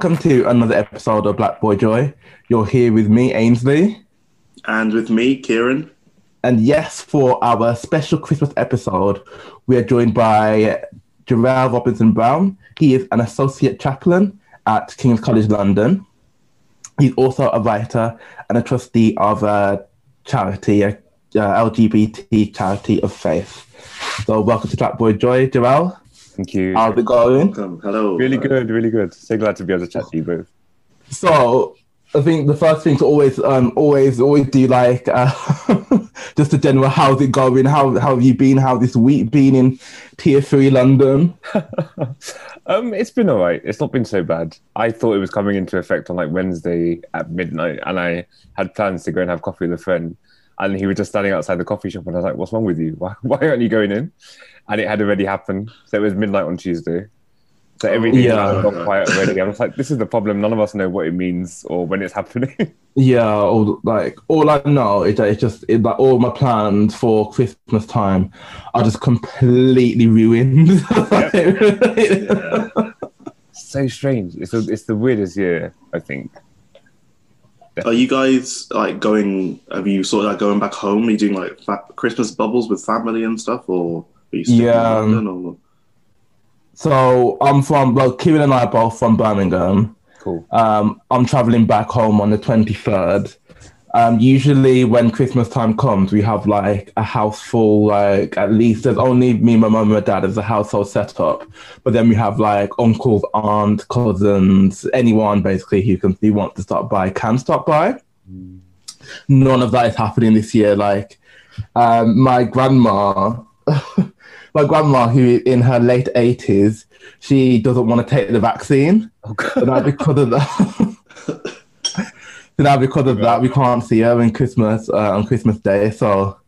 Welcome to another episode of Black Boy Joy. You're here with me, Ainsley. And with me, Kieran. And yes, for our special Christmas episode, we are joined by Jarel Robinson Brown. He is an associate chaplain at King's College London. He's also a writer and a trustee of a charity, a, LGBT charity of faith. So, welcome to Black Boy Joy, Jarel. Thank you. How's it going? Welcome. Hello. Really good, really good. So glad to be able to chat to you both. So, I think the first thing to always, um, always, always do like uh, just a general how's it going? How how have you been? How this week been in Tier Three London? um, it's been all right. It's not been so bad. I thought it was coming into effect on like Wednesday at midnight, and I had plans to go and have coffee with a friend, and he was just standing outside the coffee shop, and I was like, "What's wrong with you? Why, why aren't you going in?" And it had already happened. So it was midnight on Tuesday. So everything Yeah. yeah. got quiet already. I was like, "This is the problem. None of us know what it means or when it's happening." Yeah, all like all I know is that it's just it, like all my plans for Christmas time are just completely ruined. so strange. It's a, it's the weirdest year. I think. Are you guys like going? Have you sort of like going back home? Are you doing like fa- Christmas bubbles with family and stuff, or are you sticking Yeah, in so I'm from well, Kieran and I are both from Birmingham. Cool. Um, I'm traveling back home on the 23rd. Um, usually when Christmas time comes, we have like a house full, like at least there's only me, my mum, and my dad as a household setup. But then we have like uncles, aunts, cousins, anyone basically who can who wants to stop by can stop by. None of that is happening this year. Like um, my grandma, my grandma who in her late 80s, she doesn't want to take the vaccine. Oh, So now because of that, so now because of that, we can't see her in Christmas uh, on Christmas Day. So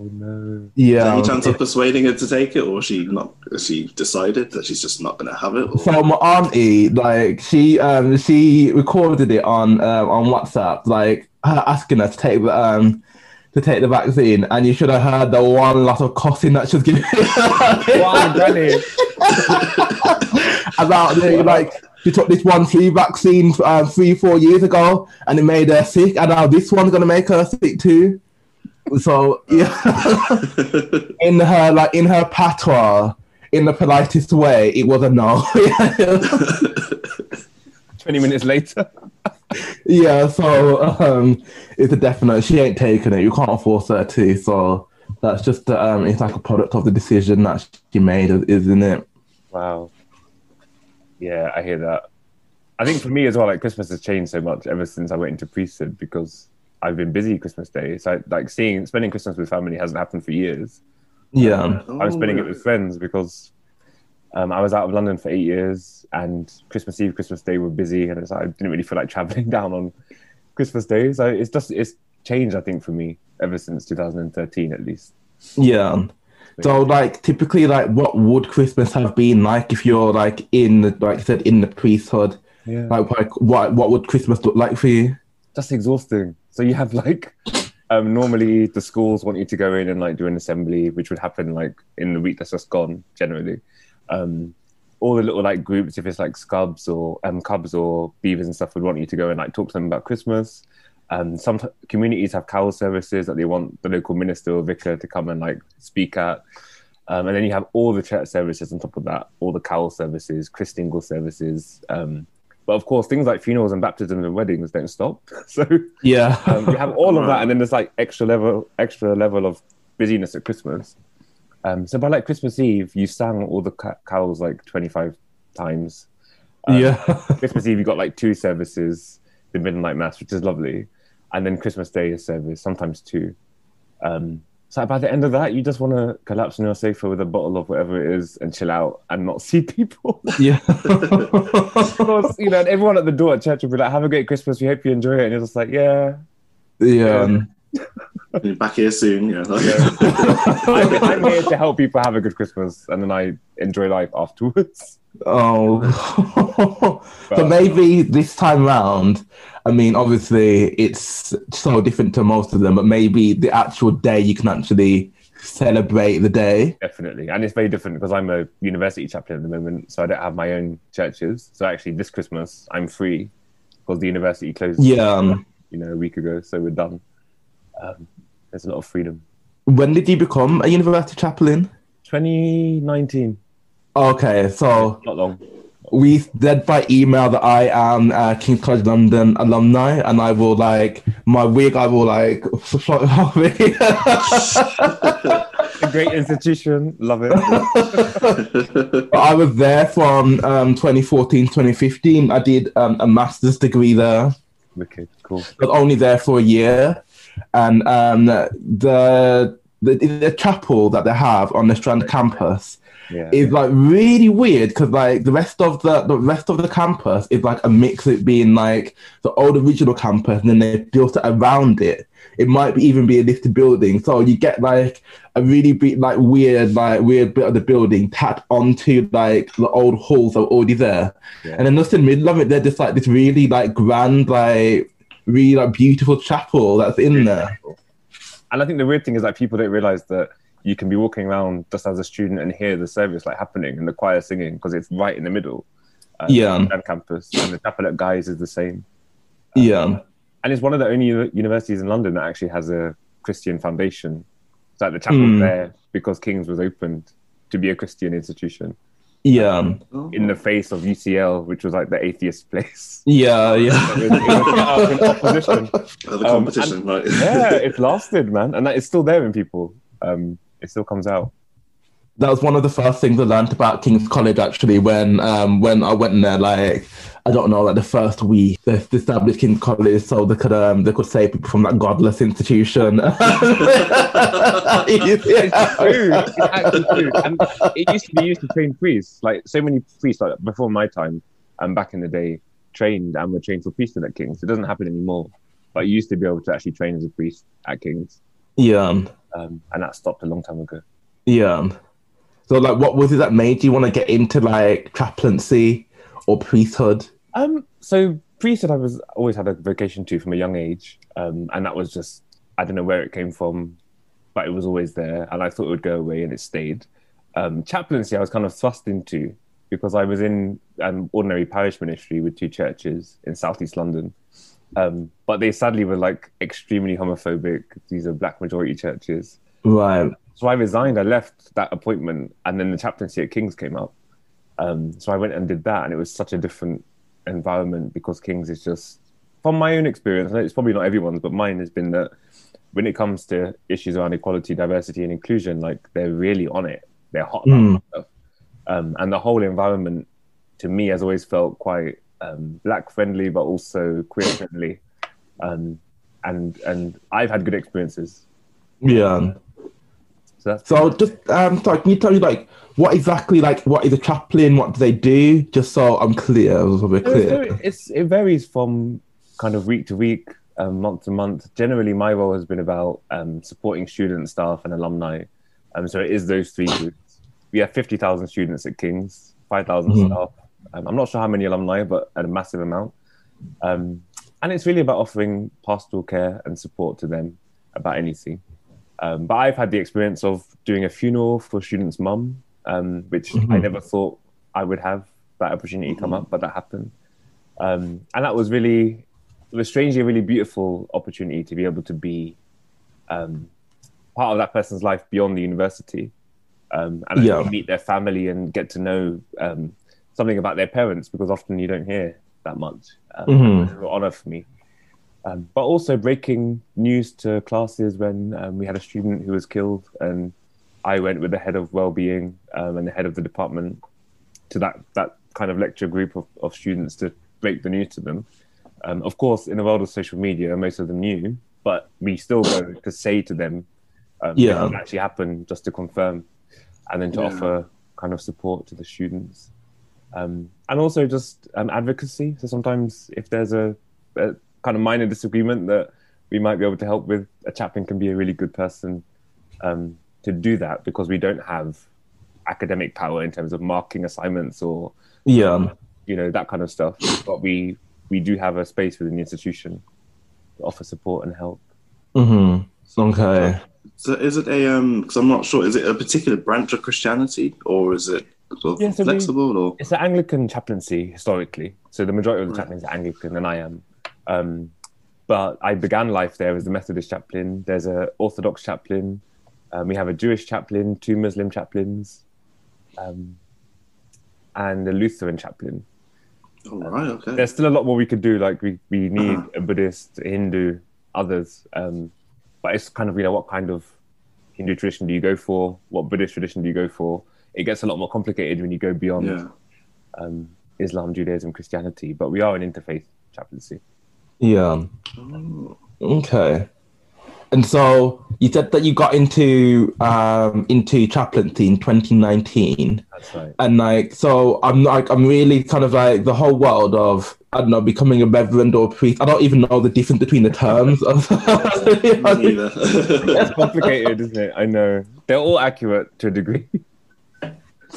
Oh no. Yeah. any chance of persuading her to take it, or she not? She decided that she's just not going to have it? Or... So my auntie, like she, um, she recorded it on um, on WhatsApp, like her asking her to take the um to take the vaccine, and you should have heard the one lot of coughing that she was giving Wow, Granny. about the, like she took this one flu vaccine um, three four years ago, and it made her sick, and now this one's gonna make her sick too. So yeah, in her like in her patois, in the politest way, it was a no. 20 minutes later. Yeah, so um, it's a definite. She ain't taking it. You can't force her to. So that's just um, it's like a product of the decision that she made, isn't it? Wow. Yeah, I hear that. I think for me as well, like Christmas has changed so much ever since I went into priesthood because I've been busy Christmas Day. So like seeing spending Christmas with family hasn't happened for years. Yeah, Oh, I'm spending it with friends because um, I was out of London for eight years and Christmas Eve, Christmas Day were busy and it's, like, I didn't really feel like traveling down on Christmas Day. So it's just it's changed, I think, for me ever since 2013 at least. yeah. So like typically, like what would Christmas have been like if you're like in the like I said in the priesthood? Yeah. Like, like what what would Christmas look like for you? just exhausting. So you have like um, normally the schools want you to go in and like do an assembly, which would happen like in the week that's just gone generally. Um, all the little like groups, if it's like scubs or um, cubs or beavers and stuff, would want you to go and like talk to them about Christmas. Um, some t- communities have carol services that they want the local minister or vicar to come and like speak at. Um, and then you have all the church services on top of that, all the carol services, Christingle services. Um, but of course, things like funerals and baptisms and weddings don't stop. So Yeah, um, you have all of that, and then there's like extra level, extra level of busyness at Christmas. Um, so by like Christmas Eve, you sang all the ca- carols like 25 times. Um, yeah, Christmas Eve, you got like two services, the midnight mass, which is lovely, and then Christmas Day is service, sometimes two. Um, so by the end of that, you just want to collapse in your sofa with a bottle of whatever it is and chill out and not see people. yeah. of course, you know, and everyone at the door at church will be like, "Have a great Christmas. We hope you enjoy it." And you're just like, "Yeah." yeah. Back here soon. Yeah. I'm, I'm here to help people have a good Christmas, and then I enjoy life afterwards. Oh, so maybe this time round, I mean, obviously it's so different to most of them, but maybe the actual day you can actually celebrate the day. Definitely, and it's very different because I'm a university chaplain at the moment, so I don't have my own churches. So actually, this Christmas I'm free because the university closed. Yeah. you know, a week ago, so we're done. Um, there's a lot of freedom. When did you become a university chaplain? 2019, Okay, so not long. we said by email that I am a King's College London alumni, and I will like my wig. I will like float off it. A great institution, love it. I was there from um, 2014 2015. I did um, a master's degree there. Okay, cool. but only there for a year. And um, the, the the chapel that they have on the Strand campus Yeah, is like really weird because like the rest of the the rest of the campus is like a mix of it being like the old original campus and then they built it around it. It might be even be a listed building, so you get like a really big, like weird, like weird bit of the building tapped onto like the old halls that were already there, Yeah. and then just in the middle of it, they're just like this really like grand, like really like beautiful chapel that's in there. And I think the weird thing is that people don't realize that you can be walking around just as a student and hear the service like happening and the choir singing because it's right in the middle. uh, Yeah. on campus, and the chapel at Guy's is the same. Yeah, and it's one of the only uni- universities in London that actually has a Christian foundation. It's like the chapel Hmm. there because King's was opened to be a Christian institution yeah, in the face of UCL, which was like the atheist place. yeah, yeah. It was, it was set up in opposition. Uh, the Um, competition, right? Yeah, it's lasted, man, and that is still there in people. Um, it still comes out. that was one of the first things I learned about King's College actually when um when I went in there like I don't know like the first week they established King's College so they could um they could save people from that godless institution. It's true. It's actually true. And it used to be used to train priests. Like so many priests, like before my time and back in the day, trained and were trained for priesthood at King's. It doesn't happen anymore. But you used to be able to actually train as a priest at King's, yeah, um, and that stopped a long time ago. yeah. So like what was it that made you want to get into like chaplaincy or priesthood? Um, so priesthood, I was always had a vocation to from a young age, um, and that was just I don't know where it came from, but it was always there, and I thought it would go away, and it stayed. Um, chaplaincy, I was kind of thrust into because I was in um, ordinary parish ministry with two churches in southeast London, um, but they sadly were like extremely homophobic. These are black majority churches, Right. so I resigned. I left that appointment, and then the chaplaincy at King's came up. Um, so I went and did that, and it was such a different environment because King's is just, from my own experience, and it's probably not everyone's, but mine has been that when it comes to issues around equality, diversity, and inclusion, like they're really on it. They're hot Mm. um, and the whole environment, to me, has always felt quite um, black friendly, but also queer friendly. Um, and and I've had good experiences. Yeah. So that's So just um sorry, can you tell me like what exactly like what is a chaplain? What do they do? Just so I'm clear, so we're So it's, clear. very- it's it varies from kind of week to week, um, month to month. Generally, my role has been about um, supporting students, staff, and alumni. Um, so it is those three groups. We have fifty thousand students at King's, five thousand Mhm. staff. Um, I'm not sure how many alumni, but a massive amount. Um, and it's really about offering pastoral care and support to them about anything. Um, but I've had the experience of doing a funeral for a student's mum, um, which I Mhm. never thought I would have that opportunity come up, but that happened. Um, and that was really, it was strangely a really beautiful opportunity to be able to be um, part of that person's life beyond the university um, and Yeah. meet their family and get to know um, something about their parents because often you don't hear that much. Um, Mhm. It's an honor for me. Um, but also breaking news to classes when um, we had a student who was killed, and I went with the head of well-being um, and the head of the department to that that kind of lecture group of, of students to break the news to them. Um, of course, in the world of social media, most of them knew, but we still go to say to them, um, Yeah. what actually happened, just to confirm, and then to Yeah. offer kind of support to the students, um, and also just um, advocacy. So sometimes, if there's a, a kind of minor disagreement that we might be able to help with, a chaplain can be a really good person um, to do that because we don't have academic power in terms of marking assignments or Yeah. you know that kind of stuff. But we we do have a space within the institution to offer support and help. Mm-hmm. Okay. So is it a um? Because I'm not sure. Is it a particular branch of Christianity, or is it sort of Yeah, so we- flexible? Or It's an Anglican chaplaincy historically. So the majority of the Right. chaplains are Anglican, and I am. Um, but I began life there as the Methodist chaplain. There's a Orthodox chaplain. Um, we have a Jewish chaplain, two Muslim chaplains, um, and a Lutheran chaplain. all right, okay. There's still a lot more we could do. Like we, we need Uh-huh. a Buddhist, a Hindu, others. Um, but it's kind of you know what kind of Hindu tradition do you go for? What Buddhist tradition do you go for? It gets a lot more complicated when you go beyond Yeah. um, Islam, Judaism, Christianity, but we are an interfaith chaplaincy. Yeah. Okay. And so you said that you got into um into chaplaincy in 2019, That's right. and like so I'm like I'm really kind of like the whole world of I don't know becoming a reverend or a priest. I don't even know the difference between the terms of. It's complicated, isn't it? I know. They're all accurate to a degree.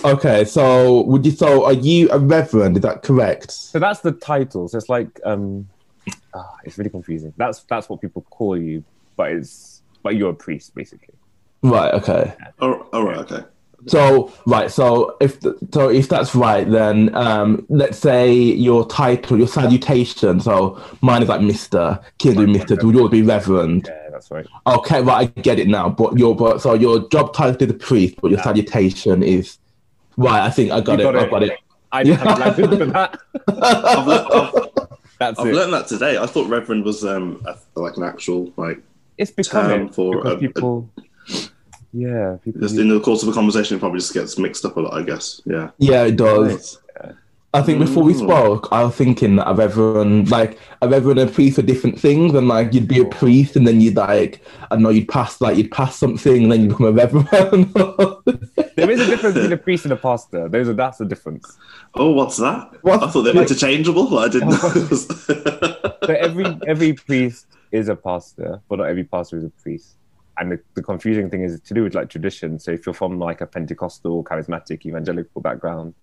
okay, so would you? So are you a reverend? Is that correct? So that's the title. So it's like um ah, it's really confusing. That's that's what people call you, but it's but you're a priest basically. Right. Okay. oh, all right, okay. So right, so if so if that's right, then um, let's say your title, your salutation. So mine is like Mister, kids with Mister. Would yours be Reverend? Yeah, that's right. Okay, right, I get it now. But your but so your job title is a priest, but your salutation is right. I think I got You it. got I it. got it. I didn't have language for that. I've, That's I've it. learned that today. I thought Reverend was um a, like an actual like It's becoming term for because a- a- people. yeah, people. just use- in the course of a conversation, it probably just gets mixed up a lot. I guess. Yeah. Yeah, it does. I think before we Mm. spoke, I was thinking that a reverend, like a reverend and a priest are different things, and like you'd be a priest, and then you'd like, I don't know, you'd pass like you'd pass something, and then you become a reverend. there is a difference between a priest and a pastor. There's a that's the difference. Oh, what's that? What? I thought they were interchangeable. but I didn't know. So every every priest is a pastor, but not every pastor is a priest. And the, the confusing thing is to do with like tradition. So if you're from like a Pentecostal, charismatic, evangelical background,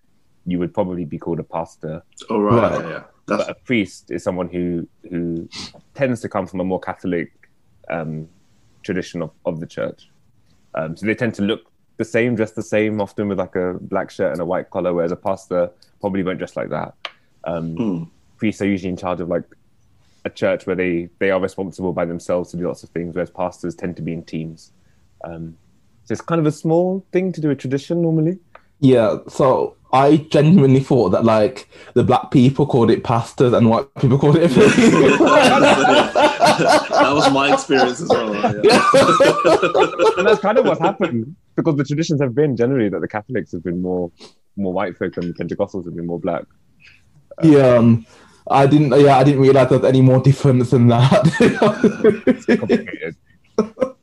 you would probably be called a pastor. oh right, Right. yeah, yeah. That's But a priest is someone who who tends to come from a more Catholic um, tradition of, of the church. Um, so they tend to look the same, dress the same, often with like a black shirt and a white collar, whereas a pastor probably won't dress like that. Um, Hmm. priests are usually in charge of like a church where they they are responsible by themselves to do lots of things, whereas pastors tend to be in teams. Um, so it's kind of a small thing to do with tradition normally. Yeah, so I genuinely thought that like the black people called it pastors and white people called it priests. that was my experience as well. Yeah. and that's kind of what's happened because the traditions have been generally that the Catholics have been more more white folk and the Pentecostals have been more black. yeah, um, I didn't. Yeah, I didn't realize there's any more difference than that. Complicated.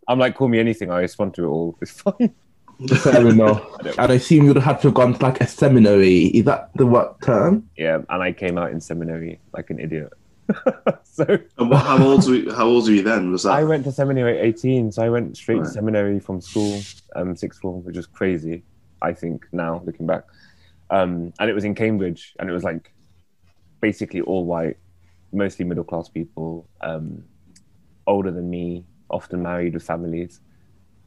I'm like, call me anything. I respond to it all. It's fine. Fair enough. I And I assume you'd have had to have gone to like a seminary. Is that the what term? Yeah, and I came out in seminary like an idiot. so And what, how old were you, how old were you then? Was that I went to seminary at 18, so I went straight to seminary from school, um, sixth form, which was crazy. I think now looking back, um, and it was in Cambridge, and it was like basically all white, mostly middle class people, um, older than me, often married with families.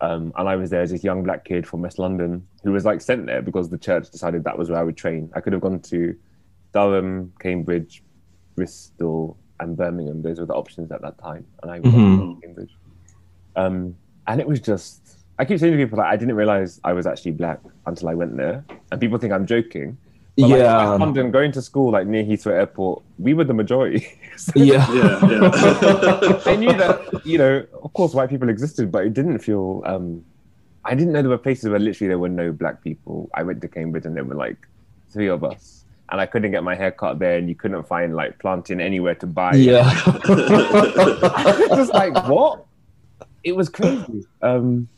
Um, and I was there as this young black kid from West London who was like sent there because the church decided that was where I would train. I could have gone to Durham, Cambridge, Bristol, and Birmingham. Those were the options at that time, and I went Mhm. to Cambridge. Um, and it was just I keep saying to people like I didn't realize I was actually black until I went there, and people think I'm joking. But like, yeah. West London, going to school like near Heathrow Airport, we were the majority. So yeah. yeah, yeah. they knew that you know, of course, white people existed, but it didn't feel. Um, I didn't know there were places where literally there were no black people. I went to Cambridge and there were like three of us, and I couldn't get my hair cut there, and you couldn't find like plantain anywhere to buy. Yeah. just like what? It was crazy. Um,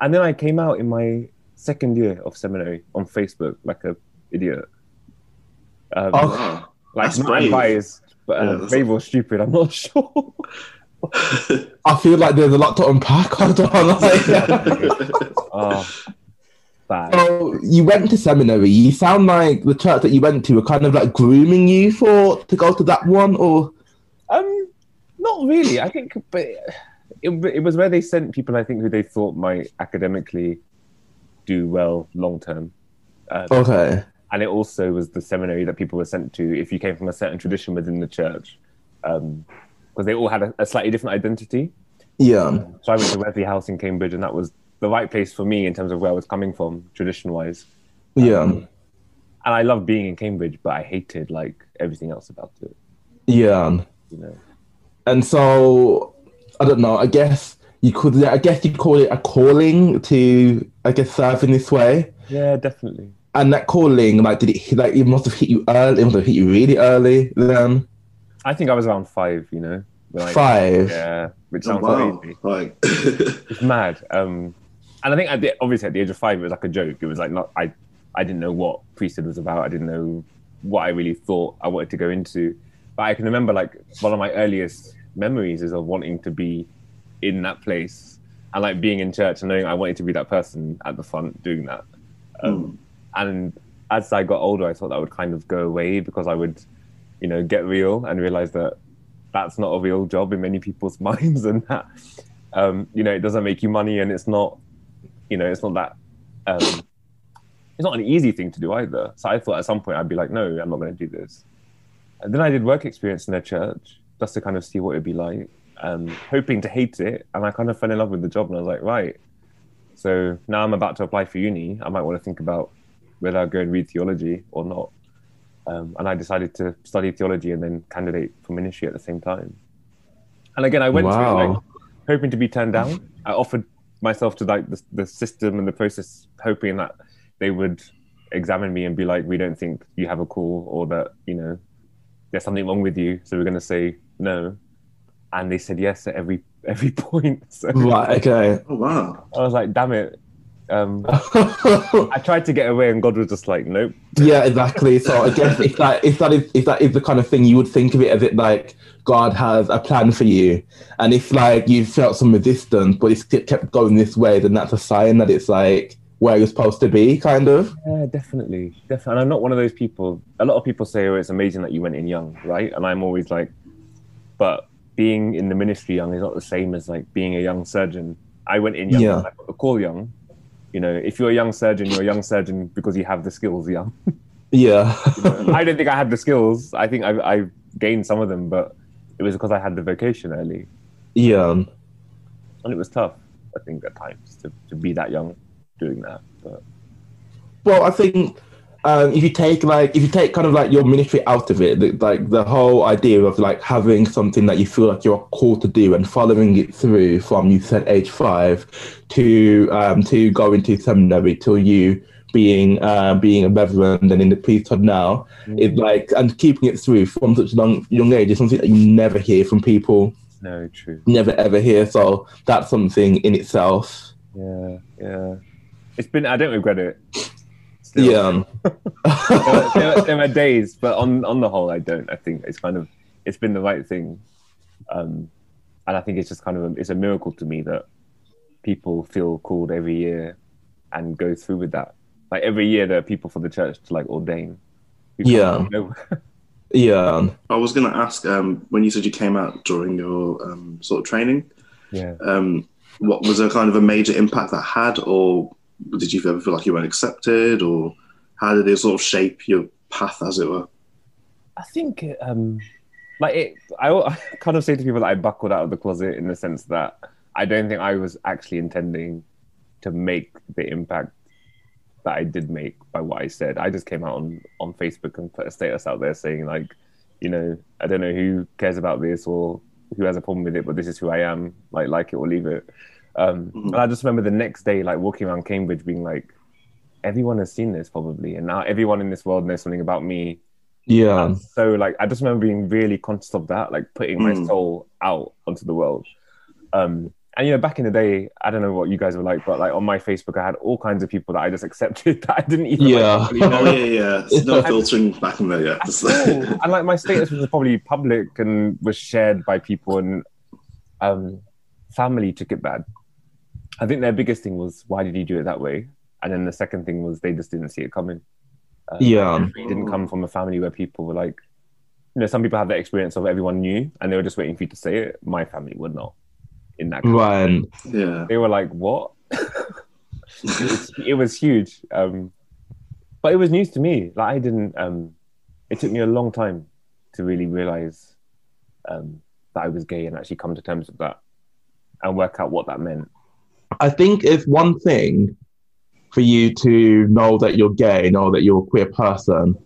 and then I came out in my second year of seminary on Facebook like a idiot. Um, Oh. Like brave. but Yeah, um, that's- maybe or stupid. I'm not sure. I feel like there's a lot to unpack. I don't know. Oh. So you went to seminary. You sound like the church that you went to were kind of like grooming you for to go to that one, or Um, not really. I think, but it, it was where they sent people I think who they thought might academically do well long term. Um, Okay. And it also was the seminary that people were sent to if you came from a certain tradition within the church, um, because they all had a, a slightly different identity. Yeah. Um, so I went to Wesley House in Cambridge, and that was the right place for me in terms of where I was coming from, tradition wise. Um, yeah. And I loved being in Cambridge, but I hated like everything else about it. Yeah. You know, And so I don't know. I guess you could. I guess you call it a calling to. I guess serve in this way. yeah, definitely. And that calling, like, did it hit- like it must have hit you early? It must have hit you really early. Then I think I was around five. You know, when I- five. Yeah, which Oh, sounds wow. crazy. Like, It's mad. Um, and I think at the, obviously at the age of five, it was like a joke. It was like not I. I didn't know what priesthood was about. I didn't know what I really thought I wanted to go into. But I can remember like one of my earliest memories is of wanting to be in that place and like being in church and knowing I wanted to be that person at the front doing that. Um, And as I got older, I thought that would kind of go away because I would, you know, get real and realize that that's not a real job in many people's minds, and that, um, you know, it doesn't make you money, and it's not, you know, it's not that, um, it's not an easy thing to do either. So I thought at some point I'd be like, no, I'm not going to do this. And then I did work experience in a church just to kind of see what it'd be like, um, hoping to hate it, and I kind of fell in love with the job, and I was like, right. So now I'm about to apply for uni. I might want to think about whether I go and read theology or not. Um, and I decided to study theology and then candidate for ministry at the same time. And again, I went to it like hoping to be turned down. I offered myself to like the, the system and the process, hoping that they would examine me and be like, "We don't think you have a call, or that you know there's something wrong with you." So we're going to say no. And they said yes at every every point. So Right. Okay. oh wow. I was like, "Damn it." Um, I tried to get away, and God was just like, "Nope." yeah. Exactly. So I guess if that if that is if that is the kind of thing you would think of it as it like God has a plan for you, and if like you felt some resistance, but it's kept going this way, then that's a sign that it's like where you're supposed to be, kind of. Yeah, definitely, definitely. And I'm not one of those people. A lot of people say, "Oh, it's amazing that you went in young," right? And I'm always like, but being in the ministry young is not the same as like being a young surgeon. I went in young. Yeah. and I got the call young. You know, if you're a young surgeon, you're a young surgeon because you have the skills young. Yeah. I don't think I had the skills. I think I, I gained some of them, but it was because I had the vocation early, yeah. and it was tough. I think at times to, to be that young doing that. But Well, I think um, if you take like if you take kind of like your ministry out of it, the, like the whole idea of like having something that you feel like you're called to do and following it through from you said age five to um, to go into seminary till you being uh, being a reverend and in the priesthood now is like and keeping it through from such a young young age is something that you never hear from people, no, true. never ever hear. So that's something in itself. Yeah, yeah. It's been. I don't regret it. Still. Yeah. there, there, there are days, but on on the whole, I don't. I think it's kind of it's been the right thing, um, and I think it's just kind of a, it's a miracle to me that people feel called every year and go through with that. Like every year, there are people for the church to like ordain. who Yeah. out. Yeah. I was going to ask um, when you said you came out during your um, sort of training, yeah. um, what was a kind of a major impact that had, or did you ever feel like you weren't accepted, or how did it sort of shape your path, as it were? I think, um, like it, I, I kind of say to people that I buckled out of the closet in the sense that I don't think I was actually intending to make the impact that I did make by what I said. I just came out on, on Facebook and put a status out there saying like, you know, I don't know who cares about this or who has a problem with it, but this is who I am. Like, like it or leave it. Um, Mhm. And I just remember the next day, like walking around Cambridge, being like, everyone has seen this probably, and now everyone in this world knows something about me Yeah. so like I just remember being really conscious of that, like putting my Mm. soul out onto the world. Um, and you know, back in the day, I don't know what you guys were like, but like on my Facebook, I had all kinds of people that I just accepted that I didn't even like, Yeah. properly Oh yeah, yeah. It's no filtering back in there yet. And like my status was probably public and was shared by people, and um, family took it bad. I think their biggest thing was why did you do it that way, and then the second thing was they just didn't see it coming. Um, Yeah. it didn't come from a family where people were like, you know, some people have that experience of everyone knew and they were just waiting for you to say it. My family would not. in that. Right. Yeah. They were like, "What?" it, was, it was huge, um, but it was news to me. Like I didn't. Um, it took me a long time to really realize um, that I was gay and actually come to terms with that and work out what that meant. I think it's one thing for you to know that you're gay, know that you're a queer person,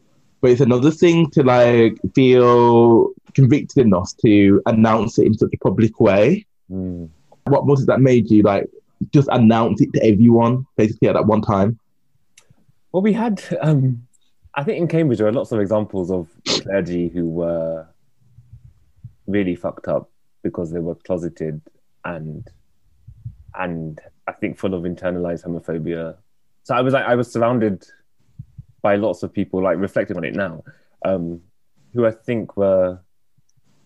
but it's another thing to like feel convicted enough to announce it in such a public way. Mm. What was it that made you like just announce it to everyone basically at that one time? Well, we had, um, I think in Cambridge there are lots of examples of clergy who were really fucked up because they were closeted and and I think full of internalized homophobia. So I was like, I was surrounded by lots of people, like reflecting on it now, um, who I think were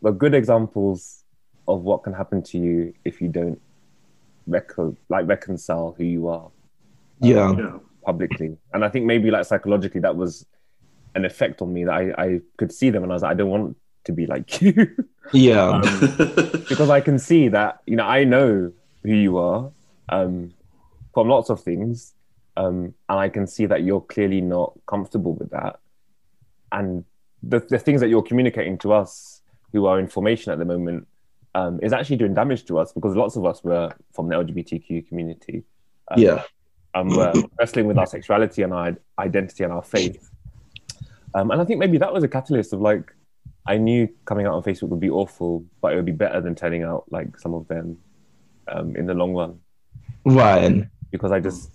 were good examples of what can happen to you if you don't reco- like reconcile who you are Yeah. Yeah. publicly. And I think maybe like psychologically that was an effect on me that I, I could see them and I was like, I don't want to be like you. Yeah. because I can see that, you know, I know who you are um, from lots of things. Um, and I can see that you're clearly not comfortable with that. And the, the things that you're communicating to us who are in formation at the moment um, is actually doing damage to us because lots of us were from the LGBTQ community. Um, yeah. and we're wrestling with our sexuality and our identity and our faith. Um, and I think maybe that was a catalyst of like, I knew coming out on Facebook would be awful, but it would be better than turning out like some of them um, in the long run. Right. Because I just,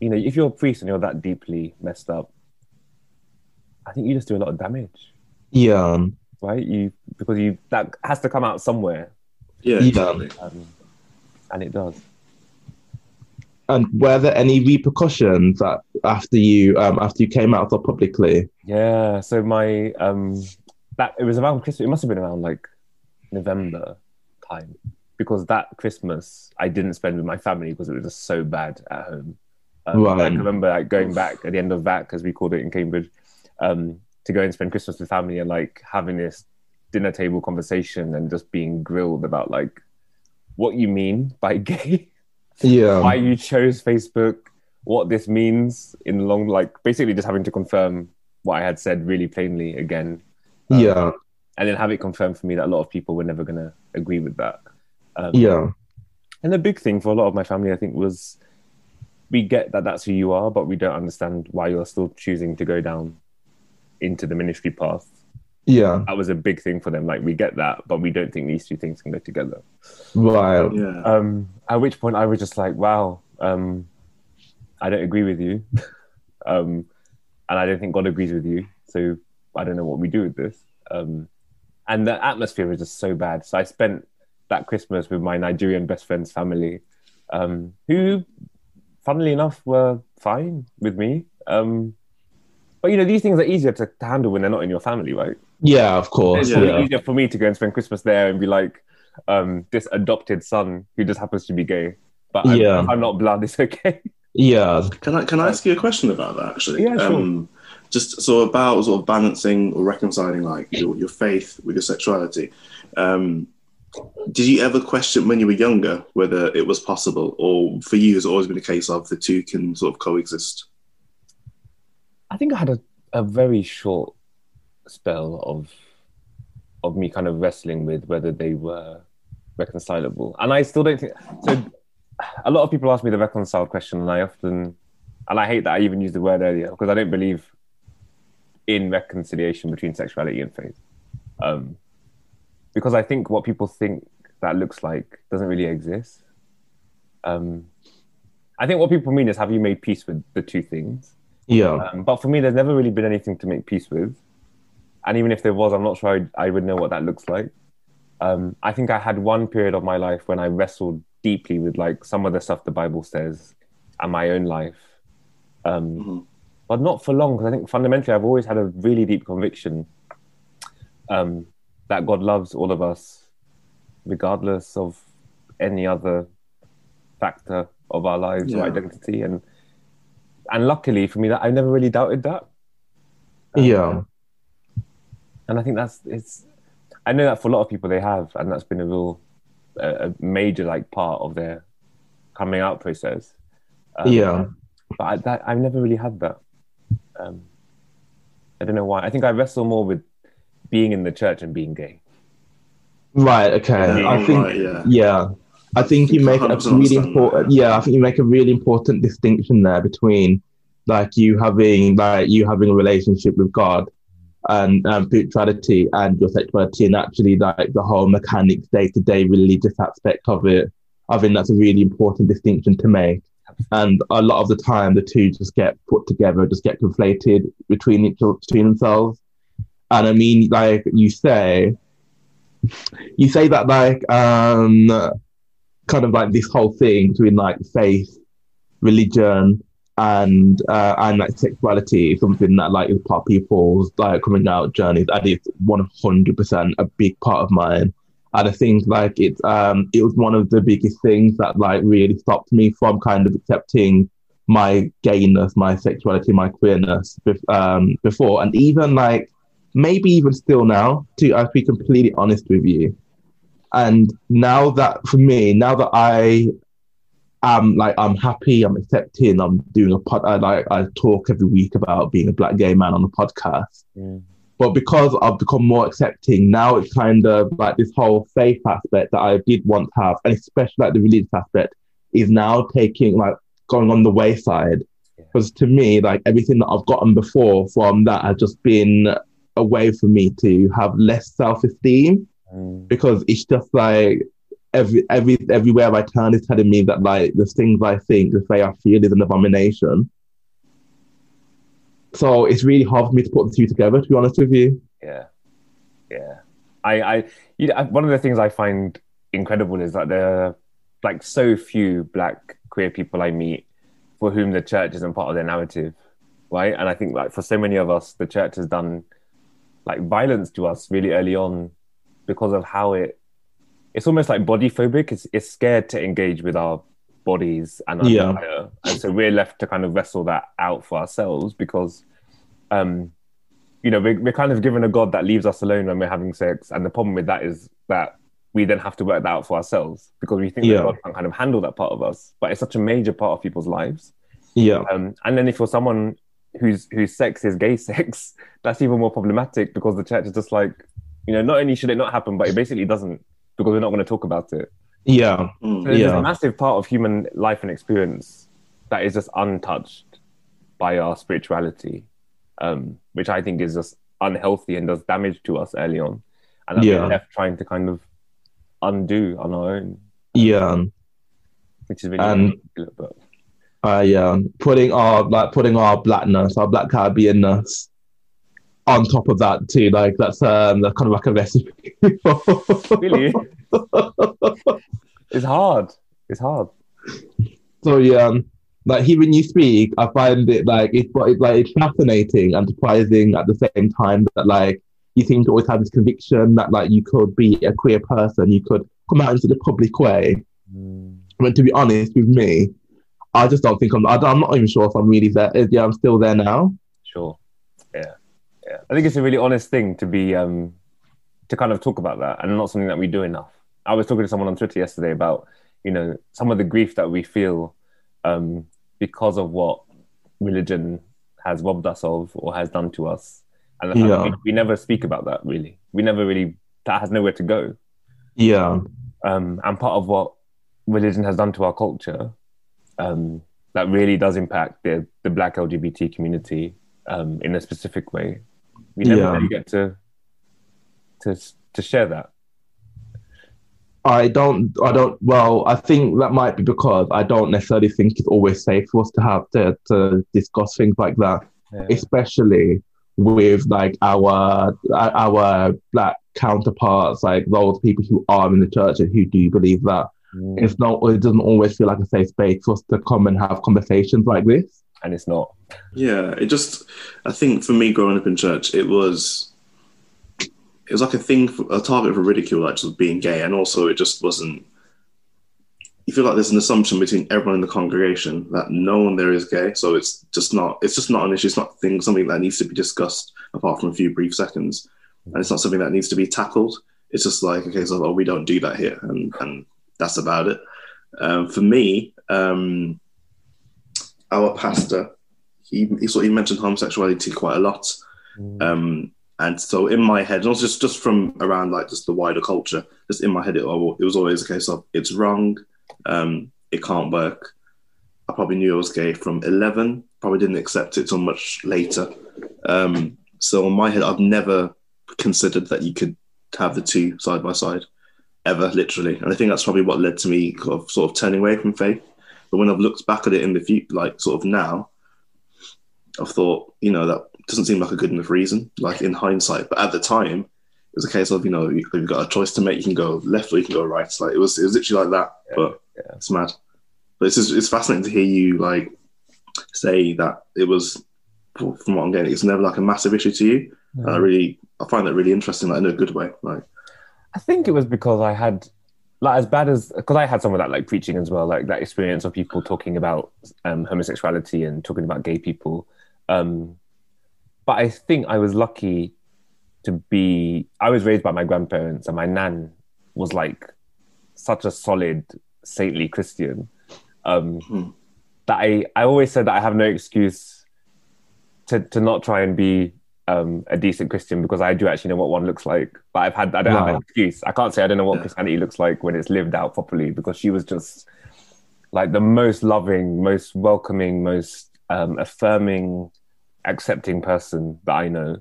you know, if you're a priest and you're that deeply messed up, I think you just do a lot of damage, Yeah. right? You because you that has to come out somewhere, yeah, Yeah. exactly. um, and it does. And were there any repercussions that after you um after you came out so publicly? Yeah. So my um that it was around Christmas. It must have been around like November time because that Christmas I didn't spend with my family because it was just so bad at home. Um, Right. I can remember like going back at the end of VAC, as we called it in Cambridge, um, to go and spend Christmas with family and like having this dinner table conversation and just being grilled about like what you mean by gay Yeah. why you chose Facebook, what this means in long, like basically just having to confirm what I had said really plainly again, um, yeah. and then have it confirmed for me that a lot of people were never going to agree with that. Um, Yeah. And the big thing for a lot of my family, I think, was we get that that's who you are, but we don't understand why you're still choosing to go down into the ministry path. Yeah. That was a big thing for them. Like we get that, but we don't think these two things can go together. Right. Yeah. Um, at which point I was just like, wow, um, I don't agree with you. um, and I don't think God agrees with you. So I don't know what we do with this. Um, and the atmosphere was just so bad. So I spent that Christmas with my Nigerian best friend's family, um, who, funnily enough, were fine with me. Um, but you know, these things are easier to, to handle when they're not in your family, right? Yeah, of course. It's Yeah. probably easier for me to go and spend Christmas there and be like, um, this adopted son who just happens to be gay. But I'm, Yeah. I'm not blood, it's okay. Yeah. Can I can I ask you a question about that actually? Yeah, sure. Um, just so about sort of balancing or reconciling like your, your faith with your sexuality. Um, did you ever question when you were younger whether it was possible, or for you, has always been a case of the two can sort of coexist? I think I had a, a very short spell of of me kind of wrestling with whether they were reconcilable. And I still don't think so a lot of people ask me the reconciled question and I often and I hate that I even used the word earlier because I don't believe in reconciliation between sexuality and faith. Um, because I think what people think that looks like doesn't really exist. Um, I think what people mean is have you made peace with the two things? Yeah. Um, but for me, there's never really been anything to make peace with. And even if there was, I'm not sure I'd, I would know what that looks like. Um, I think I had one period of my life when I wrestled deeply with like some of the stuff the Bible says and my own life. Um, Mhm. But not for long, because I think fundamentally I've always had a really deep conviction um, that God loves all of us, regardless of any other factor of our lives or identity. And and luckily for me, that I never really doubted that. Um, Yeah. and I think that's it's. I know that for a lot of people they have, and that's been a real a, a major like part of their coming out process. Um, yeah. but I, that, I've never really had that. Um, I don't know why. I think I wrestle more with being in the church and being gay. Right. Okay. Yeah, I think. right, yeah. yeah. I think you make a really important. that. Yeah, I think you make a really important distinction there between like you having like you having a relationship with God and um, spirituality and your sexuality, and actually like the whole mechanics, day to day religious aspect of it. I think that's a really important distinction to make. And a lot of the time, the two just get put together, just get conflated between each between themselves. And I mean, like you say, you say that like um kind of like this whole thing between like faith, religion, and uh, and like sexuality is something that like is part of people's like coming out journeys, and it's one hundred percent a big part of mine. And I think like it's um it was one of the biggest things that like really stopped me from kind of accepting my gayness, my sexuality, my queerness um, before, and even like maybe even still now. To I'll be completely honest with you, and now that for me, now that I am like I'm happy, I'm accepting, I'm doing a pod. I like I talk every week about being a black gay man on the podcast. But because I've become more accepting, now it's kind of like this whole faith aspect that I did to have, and especially like the religious aspect, is now taking like going on the wayside. Because to me, like everything that I've gotten before from that has just been a way for me to have less self esteem Mm. because it's just like every every everywhere I turn is telling me that like the things I think, the way I feel is an abomination. So it's really hard for me to put the two together, to be honest with you. Yeah, yeah. I, I, you know, one of the things I find incredible is that there are like so few black queer people I meet for whom the church isn't part of their narrative, right? And I think like for so many of us, the church has done like violence to us really early on because of how it. It's almost like body phobic. It's it's scared to engage with our bodies and our Yeah. desire, and so we're left to kind of wrestle that out for ourselves because, um, you know, we're, we're kind of given a God that leaves us alone when we're having sex. And the problem with that is that we then have to work that out for ourselves because we think Yeah. that God can kind of handle that part of us. But it's such a major part of people's lives. Yeah, Um, and then if you're someone whose whose sex is gay sex, that's even more problematic because the church is just like, you know, not only should it not happen, but it basically doesn't because we're not going to talk about it. yeah, Mm. So there's Yeah. a massive part of human life and experience that is just untouched by our spirituality, um, which I think is just unhealthy and does damage to us early on, and that Yeah. we're left trying to kind of undo on our own, yeah. which is really And- ridiculous, but Uh, yeah, putting our like putting our blackness, our black Caribbeanness on top of that too. Like that's um that's kind of like a recipe. really, it's hard. It's hard. So yeah, um, like hearing you speak, I find it like it's like it's fascinating and surprising at the same time that like you seem to always have this conviction that like you could be a queer person, you could come out into the public way. But to be honest with me, I just don't think I'm. I I'm not even sure if I'm really there. Yeah, I'm still there now. Sure. Yeah. Yeah. I think it's a really honest thing to be um to kind of talk about that and not something that we do enough. I was talking to someone on Twitter yesterday about, you know, some of the grief that we feel um because of what religion has robbed us of or has done to us. And the fact that Yeah. we, we never speak about that really. We never really that has nowhere to go. Yeah, Um and part of what religion has done to our culture um, that really does impact the, the black LGBT community um, in a specific way. We never Yeah. really get to to to share that. I don't. I don't. Well, I think that might be because I don't necessarily think it's always safe for us to have to to discuss things like that. Yeah. especially with like our our black counterparts, like those people who are in the church and who do believe that. Mm. It's not. It doesn't always feel like a safe space for us to come and have conversations like this. and it's not. Yeah, it just. I think for me, growing up in church, it was. It was like a thing, for, a target for ridicule, like just being gay, and also it just wasn't. You feel like there's an assumption between everyone in the congregation that no one there is gay, so it's just not. It's just not an issue. It's not thing, something that needs to be discussed apart from a few brief seconds, and it's not something that needs to be tackled. It's just like okay, so oh, we don't do that here, and and that's about it. Um, for me, um, our pastor, he he sort of mentioned homosexuality quite a lot, Mm. um, and so in my head, not just just from around like just the wider culture, just in my head, it, it was always a case of it's wrong, um, it can't work. I probably knew I was gay from eleven. Probably didn't accept it till much later. Um, so in my head, I've never considered that you could have the two side by side, ever, literally. And I think that's probably what led to me sort of, sort of turning away from faith. But when I've looked back at it in the future, like sort of now, I've thought, you know, that doesn't seem like a good enough reason, like in hindsight. But at the time, it was a case of, you know, you- you've got a choice to make. You can go left or you can go right. Like it was, it was literally like that. but yeah. it's mad. But it's just, it's fascinating to hear you like say that it was, from what I'm getting, it's never like a massive issue to you. And I mm. really, I find that really interesting, like in a good way. Like, I think it was because I had, like, as bad as because I had some of that like preaching as well, like that experience of people talking about um, homosexuality and talking about gay people. Um, but I think I was lucky to be. I was raised by my grandparents, and my nan was like such a solid, saintly Christian um, Hmm. that I I always said that I have no excuse to to not try and be um, a decent Christian because I do actually know what one looks like. But I've had I don't have an excuse. I can't say I don't know what Yeah. Christianity looks like when it's lived out properly because she was just like the most loving, most welcoming, most um, affirming, accepting person that I know.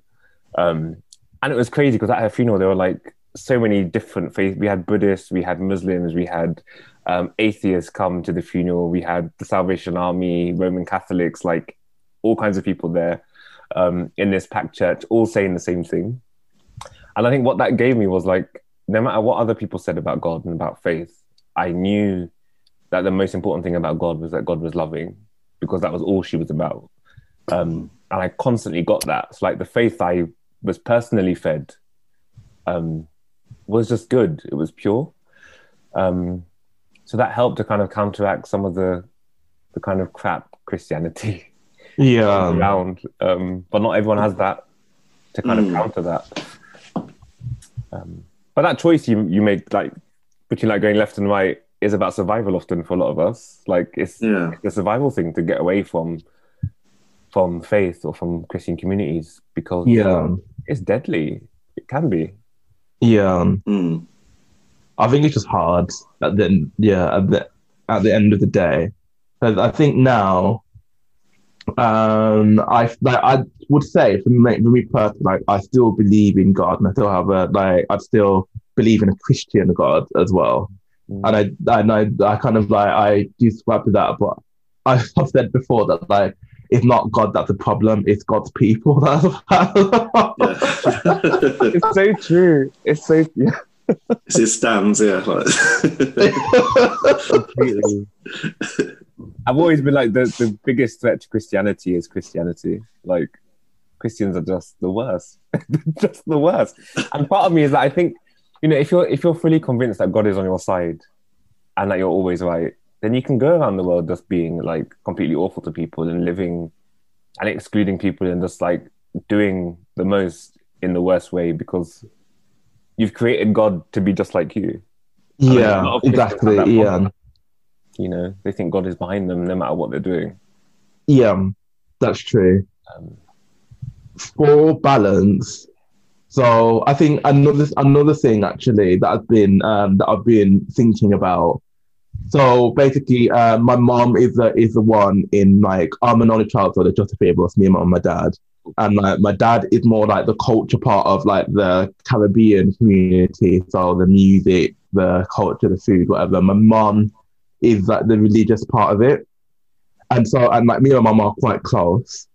Um, and it was crazy because at her funeral there were like so many different faiths. We had Buddhists, we had Muslims, we had um, atheists come to the funeral. We had the Salvation Army, Roman Catholics, like all kinds of people there um, in this packed church, all saying the same thing. And I think what that gave me was like, no matter what other people said about God and about faith, I knew that the most important thing about God was that God was loving, because that was all she was about. Um, and I constantly got that. It's like the faith I was personally fed um, was just good. It was pure. Um, so that helped to kind of counteract some of the the kind of crap Christianity Yeah. around. Um, but not everyone has that to kind Mm. of counter that. Um, but that choice you you make, like between like going left and right, is about survival often for a lot of us. Like it's yeah, the survival thing to get away from from faith or from Christian communities because Yeah. it's deadly. It can be. Yeah. Mm. I think it's just hard at the yeah at the at the end of the day. 'Cause I think now, um, I like I would say for me, for me personally, like I still believe in God, and I still have a like I still believe in a Christian God as well. Mm. And I and I I kind of like I do subscribe to that, but I've said before that like it's not God that's the problem, it's God's people that's the problem. It's so true. It's so yeah. it's his stands, yeah. Like, completely. I've always been like the, the biggest threat to Christianity is Christianity. Like Christians are just the worst, just the worst. And part of me is that I think, you know, if you're if you're fully convinced that God is on your side and that you're always right, then you can go around the world just being like completely awful to people and living and excluding people and just like doing the most in the worst way because you've created God to be just like you. yeah, exactly. Yeah. You know, they think God is behind them no matter what they're doing. Yeah, that's true. Um, For balance, so I think another another thing actually that I've been um, that I've been thinking about. So basically, uh, my mom is the is the one in like I'm an only child, so there's just three of us, me, my mom, and my dad. And like my dad is more like the culture part of like the Caribbean community, so the music, the culture, the food, whatever. My mom is like the religious part of it. And so, and like me and my mum are quite close.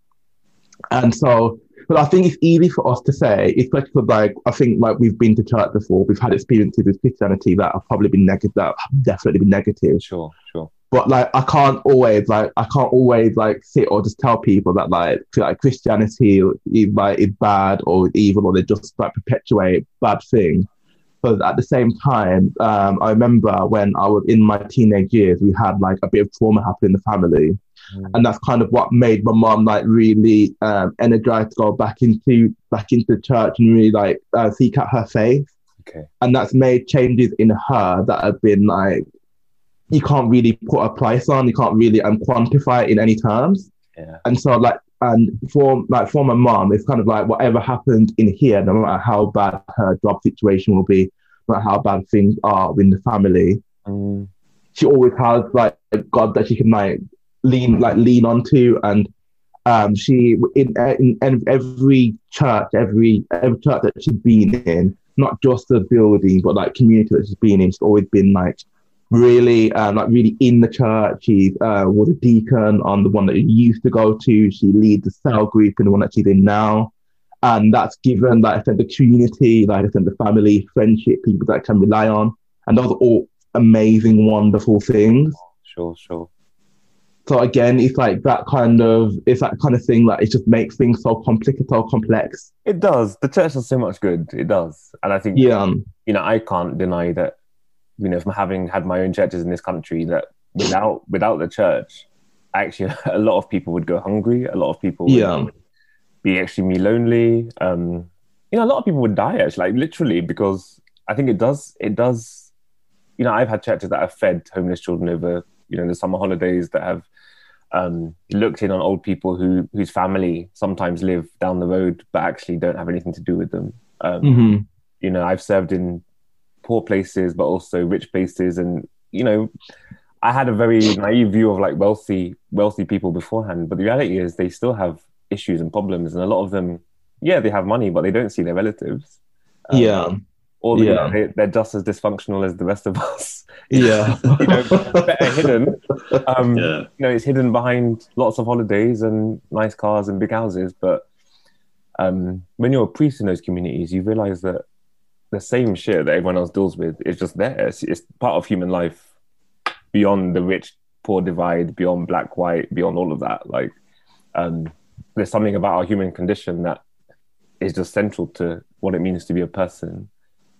And so, but I think it's easy for us to say, especially because like I think like we've been to church before, we've had experiences with Christianity that have probably been negative, that have definitely been negative. sure, sure. But like I can't always like I can't always like sit or just tell people that like like Christianity is like is bad or evil or they just like perpetuate bad things. But at the same time, um, I remember when I was in my teenage years, we had like a bit of trauma happen in the family Mm. and that's kind of what made my mom like really um, energized to go back into back into church and really like uh, seek out her faith. Okay. and that's made changes in her that have been like you can't really put a price on, you can't really um, quantify it in any terms. Yeah. And so like and for like for my mom, it's kind of like whatever happened in here, no matter how bad her job situation will be, no matter how bad things are in the family, Mm, she always has like God that she can like lean like lean onto. And um she in, in, in every church every every church that she's been in not just the building but like community that she's been in she's always been like really um like really in the church she uh was a deacon on the one that you used to go to she leads the cell group in the one that she's in now and that's given like I said the community like I said the family friendship people that can rely on and those are all amazing wonderful things sure, sure. so again, it's like that kind of it's that kind of thing that it just makes things so complicated, so complex. It does. The church does so much good. It does, and I think Yeah, you know I can't deny that. You know, from having had my own churches in this country, that without without the church, actually a lot of people would go hungry. A lot of people would yeah, be extremely lonely. Um, you know, a lot of people would die actually, like literally, because I think it does. It does. You know, I've had churches that have fed homeless children over you know the summer holidays that have um, looked in on old people who whose family sometimes live down the road but actually don't have anything to do with them. Um, hmm You know, I've served in poor places but also rich places, and you know, I had a very naive view of like wealthy wealthy people beforehand. But the reality is, they still have issues and problems, and a lot of them, yeah, they have money, but they don't see their relatives. Um, yeah, or you know, they, they're just as dysfunctional as the rest of us. yeah, you know, better hidden. Um, Yeah. you know, it's hidden behind lots of holidays and nice cars and big houses. But um, when you're a priest in those communities, you realize that the same shit that everyone else deals with is just there. It's, it's part of human life beyond the rich poor divide, beyond black white, beyond all of that. Like, um, there's something about our human condition that is just central to what it means to be a person.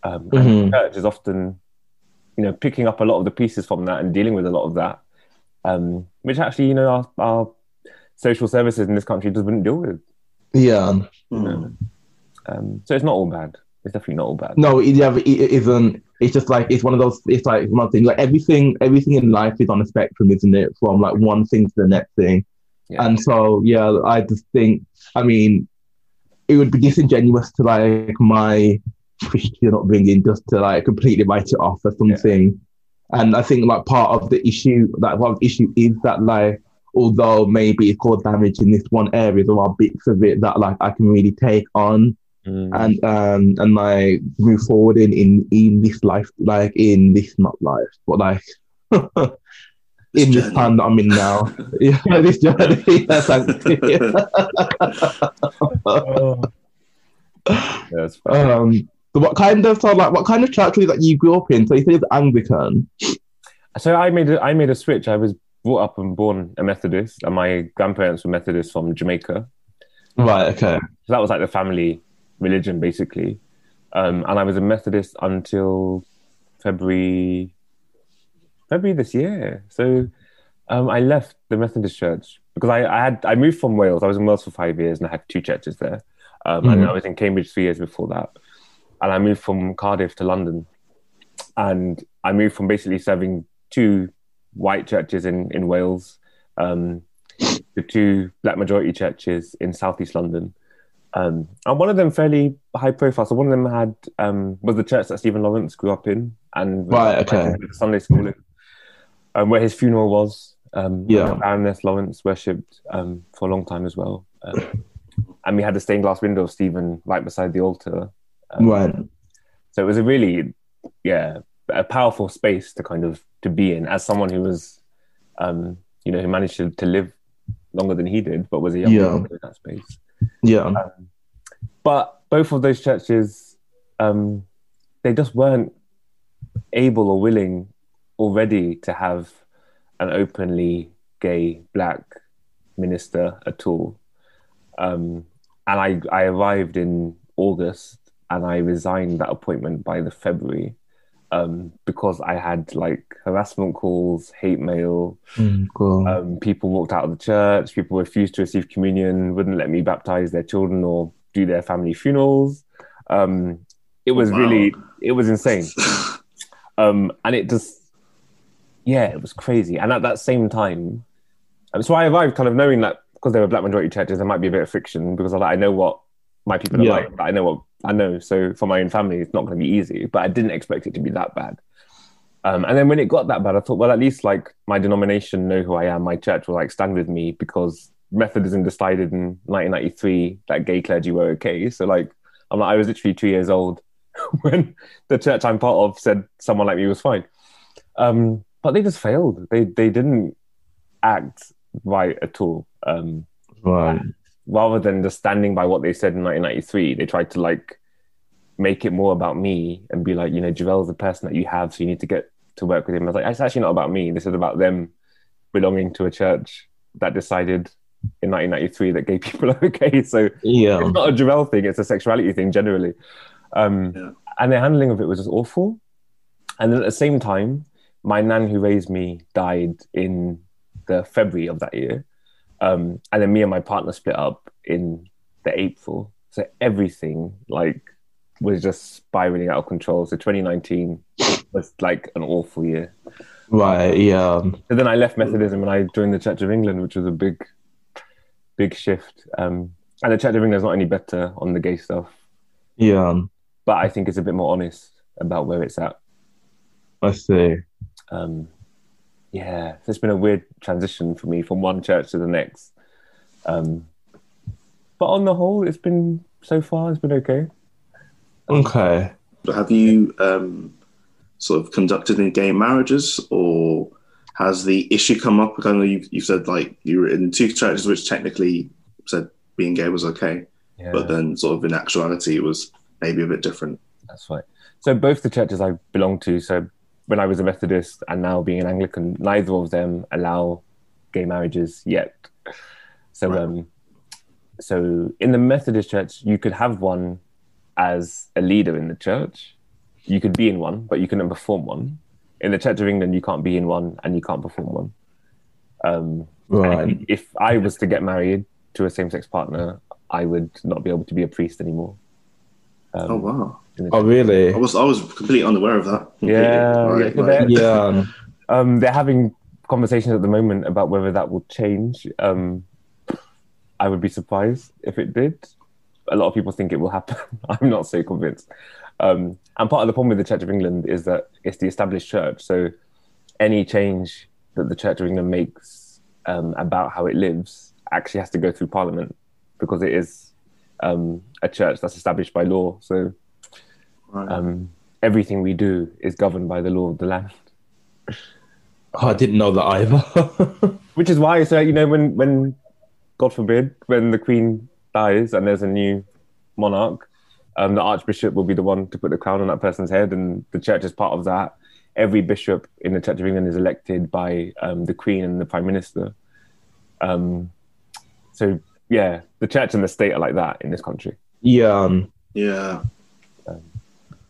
Um, and Mhm. the church is often, you know, picking up a lot of the pieces from that and dealing with a lot of that, um, which actually, you know, our, our social services in this country just wouldn't deal with. yeah. Mm. Um, so it's not all bad. It's definitely not all bad. No, it, yeah, it, isn't. It's just like it's one of those. It's like one thing. Like everything, everything in life is on a spectrum, isn't it? From like one thing to the next thing. Yeah. And so, yeah, I just think. I mean, it would be disingenuous to like my Christian upbringing just to like completely write it off or something. And I think like part of the issue, that one issue is that like, although maybe it caused damage in this one area, there are bits of it that like I can really take on Mm. and um and like move forward in in in this life, like in this not life, but like. This in this journey. time that I'm in now, yeah, this journey. Yeah, thank you. Oh. Yeah, that's fine. Um, so what kind of so like what kind of church was it that you grew up in? So you said it's Anglican. So I made a, I made a switch. I was brought up and born a Methodist, and my grandparents were Methodists from Jamaica. Right. Okay. So that was like the family religion, basically. Um, and I was a Methodist until February, February this year. So um, I left the Methodist church because I, I had I moved from Wales. I was in Wales for five years, and I had two churches there. Um, And Mhm. I was in Cambridge three years before that. And I moved from Cardiff to London, and I moved from basically serving two white churches in in Wales. Um, the two black majority churches in southeast London. Um, and one of them fairly high profile. So one of them had um, was the church that Stephen Lawrence grew up in, and Right, okay. Sunday school in, um, where his funeral was. Um, Yeah. Baroness Lawrence worshipped um, for a long time as well. Um, and we had the stained glass window of Stephen right beside the altar. Um, Right. so it was a really, yeah, a powerful space to kind of to be in as someone who was, um, you know, who managed to, to live longer than he did, but was a young Yeah. in that space. Yeah. Um, but both of those churches, um, they just weren't able or willing already to have an openly gay black minister at all. Um, and I, I arrived in August and I resigned that appointment by the February um, because I had like harassment calls, hate mail, Mm, cool. um, people walked out of the church. People refused to receive communion, wouldn't let me baptize their children or do their family funerals. Um, It was Wow. really, it was insane. Um, and it just, yeah, it was crazy. And at that same time, um, so I arrived kind of knowing that because they were black majority churches, there might be a bit of friction because I, like, I know what my people are Yeah. like. I know what I know. So for my own family, it's not going to be easy. But I didn't expect it to be that bad. Um, and then when it got that bad, I thought, well, at least like my denomination know who I am. My church will like stand with me because Methodism decided in 1993 that gay clergy were okay. So like, I'm like, I was literally two years old when the church I'm part of said someone like me was fine. Um, but they just failed. They they didn't act right at all. Um, Right. Rather than just standing by what they said in 1993, they tried to like make it more about me and be like, you know, Jarel's the person that you have, so you need to get to work with him. I was like, it's actually not about me. This is about them belonging to a church that decided in 1993 that gay people are okay. So Yeah. it's not a Javel thing; it's a sexuality thing generally. Um, Yeah. And the handling of it was just awful. And then at the same time, my nan who raised me died in the February of that year, um, and then me and my partner split up in the April. So everything like was just spiraling out of control. So 2019 was like an awful year. Right. Yeah. So then I left Methodism and I joined the Church of England, which was a big, big shift. Um, and the Church of England is not any better on the gay stuff, Yeah. but I think it's a bit more honest about where it's at. I see. Um, yeah, it's been a weird transition for me from one church to the next. Um, but on the whole, it's been so far, it's been okay. Okay. But have you um, sort of conducted any gay marriages, or has the issue come up? I know you, you said like you were in two churches which technically said being gay was okay, Yeah, but then sort of in actuality it was maybe a bit different. that's right. So both the churches I belong to, so when I was a Methodist and now being an Anglican, neither of them allow gay marriages yet. So, Right. um, so in the Methodist church, you could have one as a leader in the church. You could be in one, but you couldn't perform one. In the Church of England, you can't be in one and you can't perform one. Um, Right. if I was to get married to a same-sex partner, I would not be able to be a priest anymore. Um, Oh wow! In Oh, really? I was I was completely unaware of that. Completely. Yeah, Right, yeah, right. Yeah. Um, they're having conversations at the moment about whether that will change. Um, I would be surprised if it did. A lot of people think it will happen. I'm not so convinced. Um, and part of the problem with the Church of England is that it's the established church. So any change that the Church of England makes um, about how it lives actually has to go through Parliament because it is um, a church that's established by law. So Right. um, everything we do is governed by the law of the land. Oh, I didn't know that either. Which is why, so you know, when when God forbid, when the Queen dies and there's a new monarch, um, the Archbishop will be the one to put the crown on that person's head, and the Church is part of that. Every bishop in the Church of England is elected by um, the Queen and the Prime Minister. Um, so yeah, the Church and the state are like that in this country. yeah. um, yeah.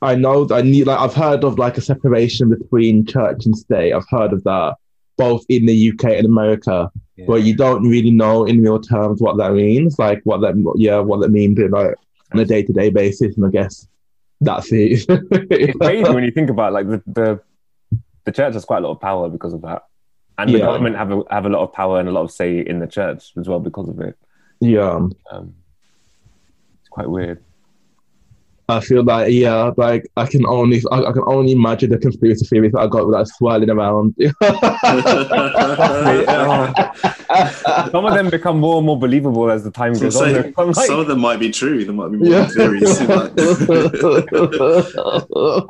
I know. I need. Like, I've heard of like a separation between church and state. I've heard of that both in the UK and America, but you don't really know in real terms what that means. Like what that, yeah, what that means in like on a day to day basis. And I guess that's it. it's crazy when you think about it, like the, the the church has quite a lot of power because of that, and the Yeah. government have a, have a lot of power and a lot of say in the church as well because of it. yeah. Um, it's quite weird. I feel like yeah, like I can only I, I can only imagine the conspiracy theories that I got with that swirling around. Uh, some of them become more and more believable as the time So goes on. say, I'm like- some of them might be true. There might be more Yeah. theories. like- I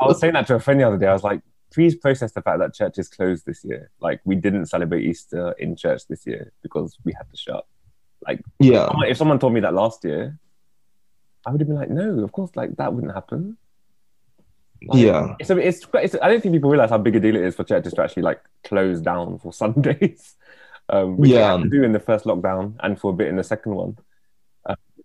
was saying that to a friend the other day. I was like, please process the fact that church is closed this year. Like, we didn't celebrate Easter in church this year because we had to shut. Like, yeah, if someone told me that last year, I would have been like, no, of course, like that wouldn't happen. Like, yeah, It's, a, it's, it's, I don't think people realize how big a deal it is for churches to actually like close down for Sundays. Um, which Yeah. they had to do in the first lockdown and for a bit in the second one.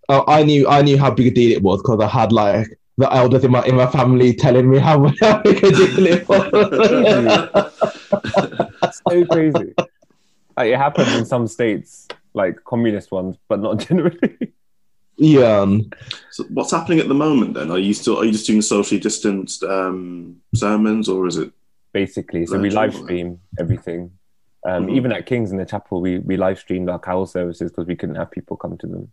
Oh, I knew I knew how big a deal it was because I had like the elders in my in my family telling me how, how big a deal it was. so crazy. Like it happens in some states, like communist ones, but not generally. Yeah. um, So what's happening at the moment then? Are you still are you just doing socially distanced um, sermons or is it? basically. So we live stream everything. Um, Mhm. Even at King's in the chapel, we, we live streamed our carol services because we couldn't have people come to them.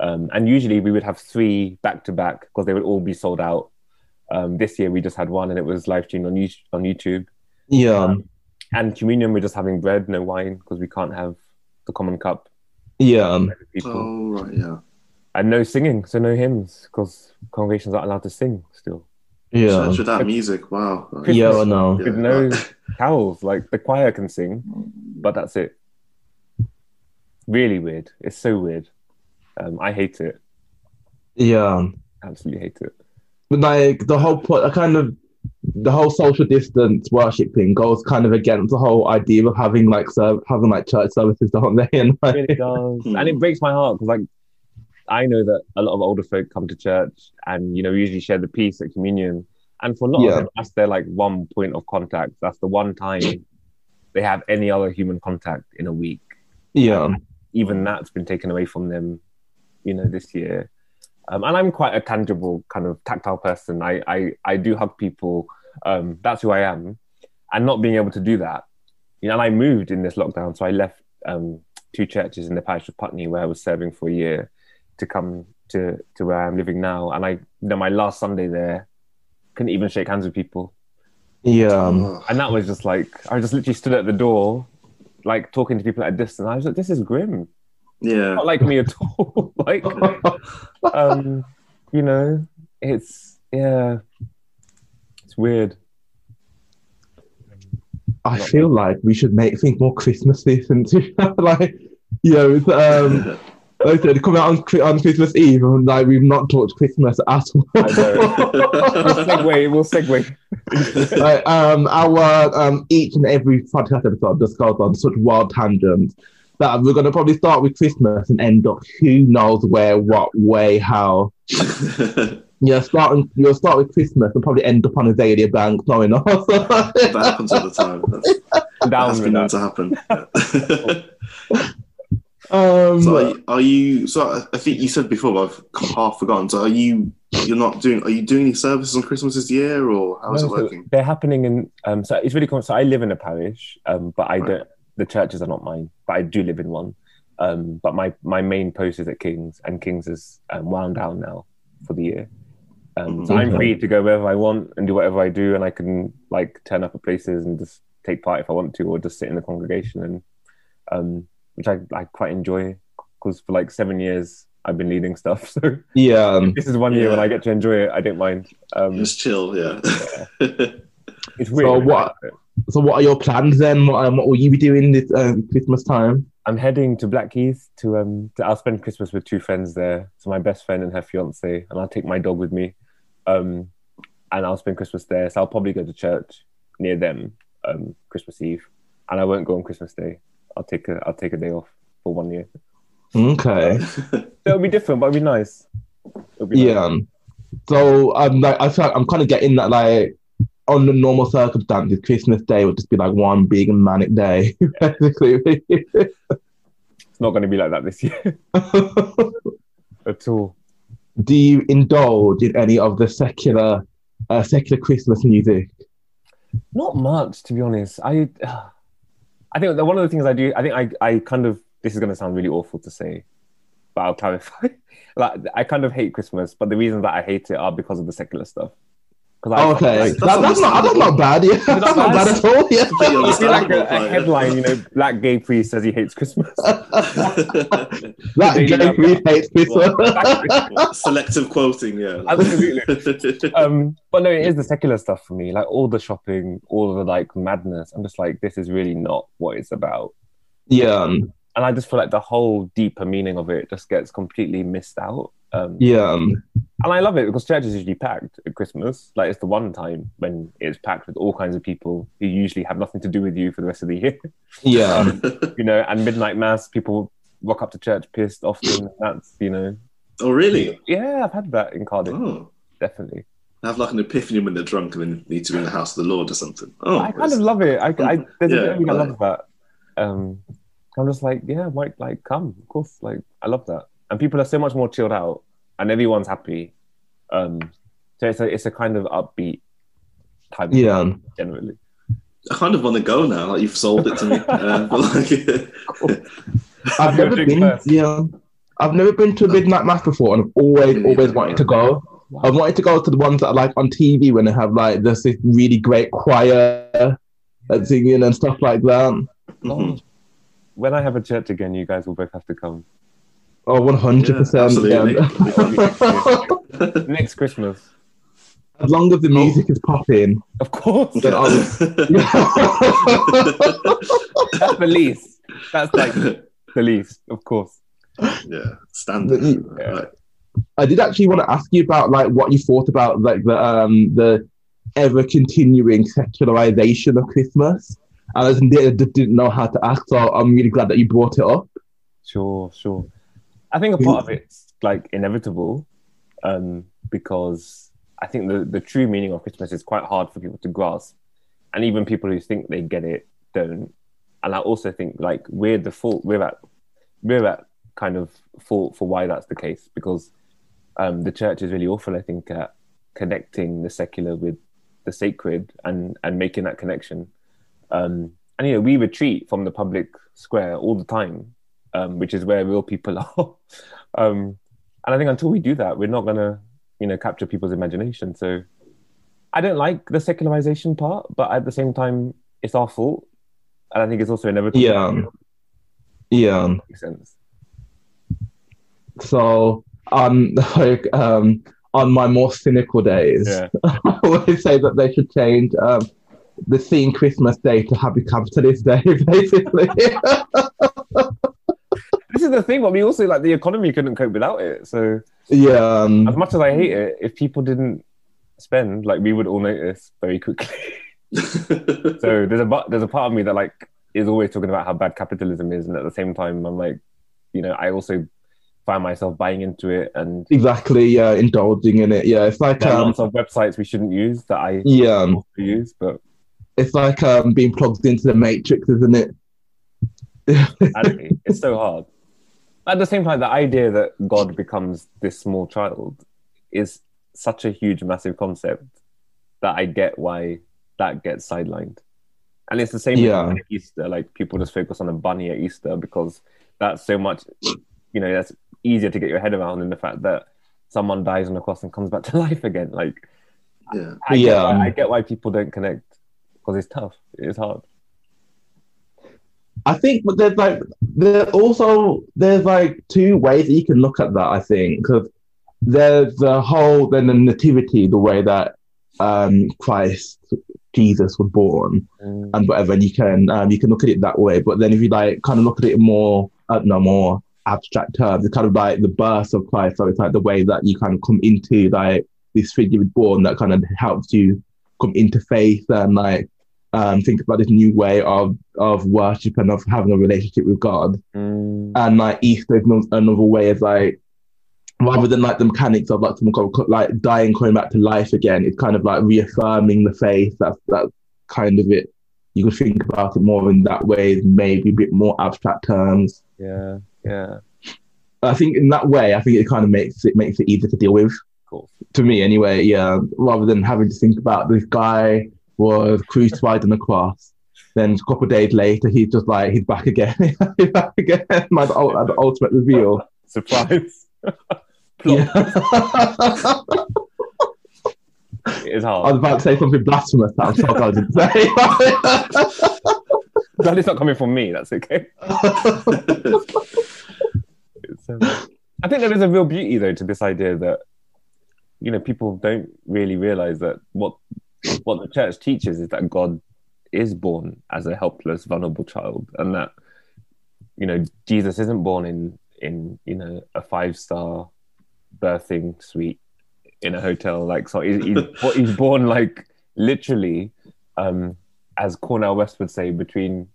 Um, and usually we would have three back to back because they would all be sold out. Um, this year we just had one and it was live streamed on, you- on YouTube. Yeah. um, And communion, we're just having bread, no wine because we can't have the common cup. Yeah. um. Oh right, yeah. And no singing, so no hymns because congregations aren't allowed to sing still. Yeah. Church without music. Wow. Yeah, I know. With no carols, like the choir can sing, but that's it. Really weird. It's so weird. Um, I hate it. Yeah. Absolutely hate it. But like the whole point, I kind of the whole social distance worship thing goes kind of against the whole idea of having like serv- having like church services, don't they? And It really does, and it breaks my heart because like I know that a lot of older folk come to church, and you know usually share the peace at communion, and for a lot Yeah. of them, that's their like one point of contact. That's the one time they have any other human contact in a week. yeah, even that's been taken away from them, you know, this year. Um, and I'm quite a tangible kind of tactile person. I I, I do hug people. Um, that's who I am, and not being able to do that, you know. And I moved in this lockdown, so I left um, two churches in the parish of Putney where I was serving for a year to come to to where I'm living now. And I, you know, my last Sunday there, couldn't even shake hands with people yeah, um, and that was just like I just literally stood at the door, like talking to people at a distance. I was like, "This is grim. yeah. Not like me at all. like, um, you know, it's yeah, it's weird. I feel like we should make things more Christmassy since like you know, um, like I said, coming out on, on Christmas Eve, and like we've not talked Christmas at all. I We'll segue. We'll segue. like, um, our um, each and every podcast episode just goes on such wild tangents that we're gonna probably start with Christmas and end up who knows where, what way, how. Yeah, starting you'll start with Christmas and probably end up on Azealia Bank, knowing us. that happens all the time. That's, Down that's with been known to happen. um, so are you. So I- think you said before, but I've half forgotten. So are you? You're not doing? Are you doing any services on Christmas this year, or how is No, it so working? They're happening in. Um, so it's really cool. So I live in a parish, um, but I Right. don't. The churches are not mine, but I do live in one. Um, but my my main post is at Kings, and Kings is um, wound down now for the year. Um, so I'm Mhm. free to go wherever I want and do whatever I do, and I can like turn up at places and just take part if I want to, or just sit in the congregation, and um, which I, I quite enjoy because for like seven years I've been leading stuff. So yeah, um, this is one year when I get to enjoy it. I don't mind. Um, Just chill, yeah. it's weird. So what- so what are your plans then? What, um, what will you be doing this um, Christmas time? I'm heading to Blackheath to um to, I'll spend Christmas with two friends there. So my best friend and her fiance, and I'll take my dog with me. Um and I'll spend Christmas there. So I'll probably go to church near them um Christmas Eve. And I won't go on Christmas Day. I'll take a I'll take a day off for one year. Okay, So it'll be different, but it'll be nice. It'll be yeah. nice. So um, like I feel like I'm kind of getting that like on the normal circumstances, Christmas Day would just be like one big manic day, basically. It's not gonna be like that this year at all. Do you indulge in any of the secular, uh, secular Christmas music? Not much, to be honest. I, I think one of the things I do, I think I, I kind of, this is going to sound really awful to say, but I'll clarify. like, I kind of hate Christmas, but the reasons that I hate it are because of the secular stuff. Because Oh, okay, that's- that, that's that's not that's not bad. Yeah, that's not bad? bad at all. Yeah. Completely I feel like a, a headline, you know, black gay priest says he hates Christmas. That Daily gay priest hates Christmas. Selective quoting, yeah. Absolutely. um, but no, it is the secular stuff for me. Like all the shopping, all the like madness. I'm just like, this is really not what it's about. yeah, um, And I just feel like the whole deeper meaning of it just gets completely missed out. Um, yeah, um, And I love it because church is usually packed at Christmas. Like it's the one time when it's packed with all kinds of people who usually have nothing to do with you for the rest of the year. yeah. um, you know, and midnight mass, people rock up to church pissed often. That's you know, oh, really? yeah, I've had that in Cardiff, Oh. definitely. Have like an epiphany when they're drunk and then need to be in the house of the Lord or something. Oh, I kind of love it. I, I there's Yeah, a bit of me that that. Um, I'm just like, yeah, Mike, like come, of course, like I love that. And people are so much more chilled out, and everyone's happy. Um, so it's a it's a kind of upbeat time. Yeah. generally. I kind of want to go now. Like you've sold it to me. Uh, like, I've never been. first. Yeah, I've never been to a midnight mass before, and I've always, Me always neither, wanted to go. I wanted to go to the ones that are like on TV when they have like this, this really great choir uh, singing and stuff like that. mhm. When I have a church again, you guys will both have to come Oh, one hundred percent. absolutely. next Christmas. As long as the music is popping, Of course, then I'll. that's the least. That's like the least, of course. yeah, standard. Yeah. Like, I did actually want to ask you about like what you thought about like the um the ever continuing secularization of Christmas. And I just didn't, just didn't know how to ask, so I'm really glad that you brought it up. Sure, sure. I think a part of it's like inevitable, um, because I think the, the true meaning of Christmas is quite hard for people to grasp. And even people who think they get it don't. And I also think like we're the fault we're at we're at kind of fault for why that's the case because um, the church is really awful, I think, at connecting the secular with the sacred and and making that connection. Um, and you know, we retreat from the public square all the time, um, which is where real people are. um, and I think until we do that, we're not gonna, you know, capture people's imagination. So I don't like the secularization part, but at the same time, it's our fault, and I think it's also inevitable. Yeah. Yeah. makes sense. So um like um on my more cynical days, Yeah, I always say that they should change um the Seeing Christmas Day to Happy Capitalist Day, basically. This is the thing. But we also like the economy couldn't cope without it. So yeah. as Um, much as I hate it, if people didn't spend, like we would all notice very quickly. so there's a there's a part of me that like is always talking about how bad capitalism is, and at the same time, I'm like, you know, I also find myself buying into it, and exactly, yeah, indulging in it. Yeah, it's like there are um lots of websites we shouldn't use that I yeah, use, but it's like um being plugged into the matrix, isn't it? It's so hard. At the same time, the idea that God becomes this small child is such a huge, massive concept that I get why that gets sidelined. And it's the same Yeah. with Easter. Like people just focus on a bunny at Easter because that's so much, you know, that's easier to get your head around than the fact that someone dies on the cross and comes back to life again. Like, yeah. I get, Yeah. why, I get why people don't connect because it's tough. It's hard. I think, but there's like there also there's like two ways that you can look at that. I think because there's the whole then the nativity, the way that um Christ Jesus was born Mm, and whatever, and you can um, you can look at it that way. But then if you like kind of look at it more, I don't more abstract terms, it's kind of like the birth of Christ. So it's like the way that you kind of come into like this figure was born that kind of helps you come into faith and like um, think about this new way of of worship and of having a relationship with God. mm, And like Easter is no- another way is like rather than like the mechanics of like someone like dying, coming back to life again, it's kind of like reaffirming the faith. That's that's kind of it. You could think about it more in that way, maybe a bit more abstract terms. yeah, yeah. I think in that way, I think it kind of makes it makes it easier to deal with. Cool. To me, anyway, yeah. Rather than having to think about this guy was crucified on the cross, then a couple of days later, he's just like he's back again, he's back again. My the, the ultimate reveal. Surprise. It is I was about to say something blasphemous that I'm so glad I didn't say. Glad it's not coming from me. That's okay. Um, I think there is a real beauty though to this idea that you know people don't really realize that what what the church teaches is that God is born as a helpless, vulnerable child, and that you know Jesus isn't born in in you know a five star birthing suite in a hotel. Like so, he's, he's, he's born like literally, um, as Cornel West would say, between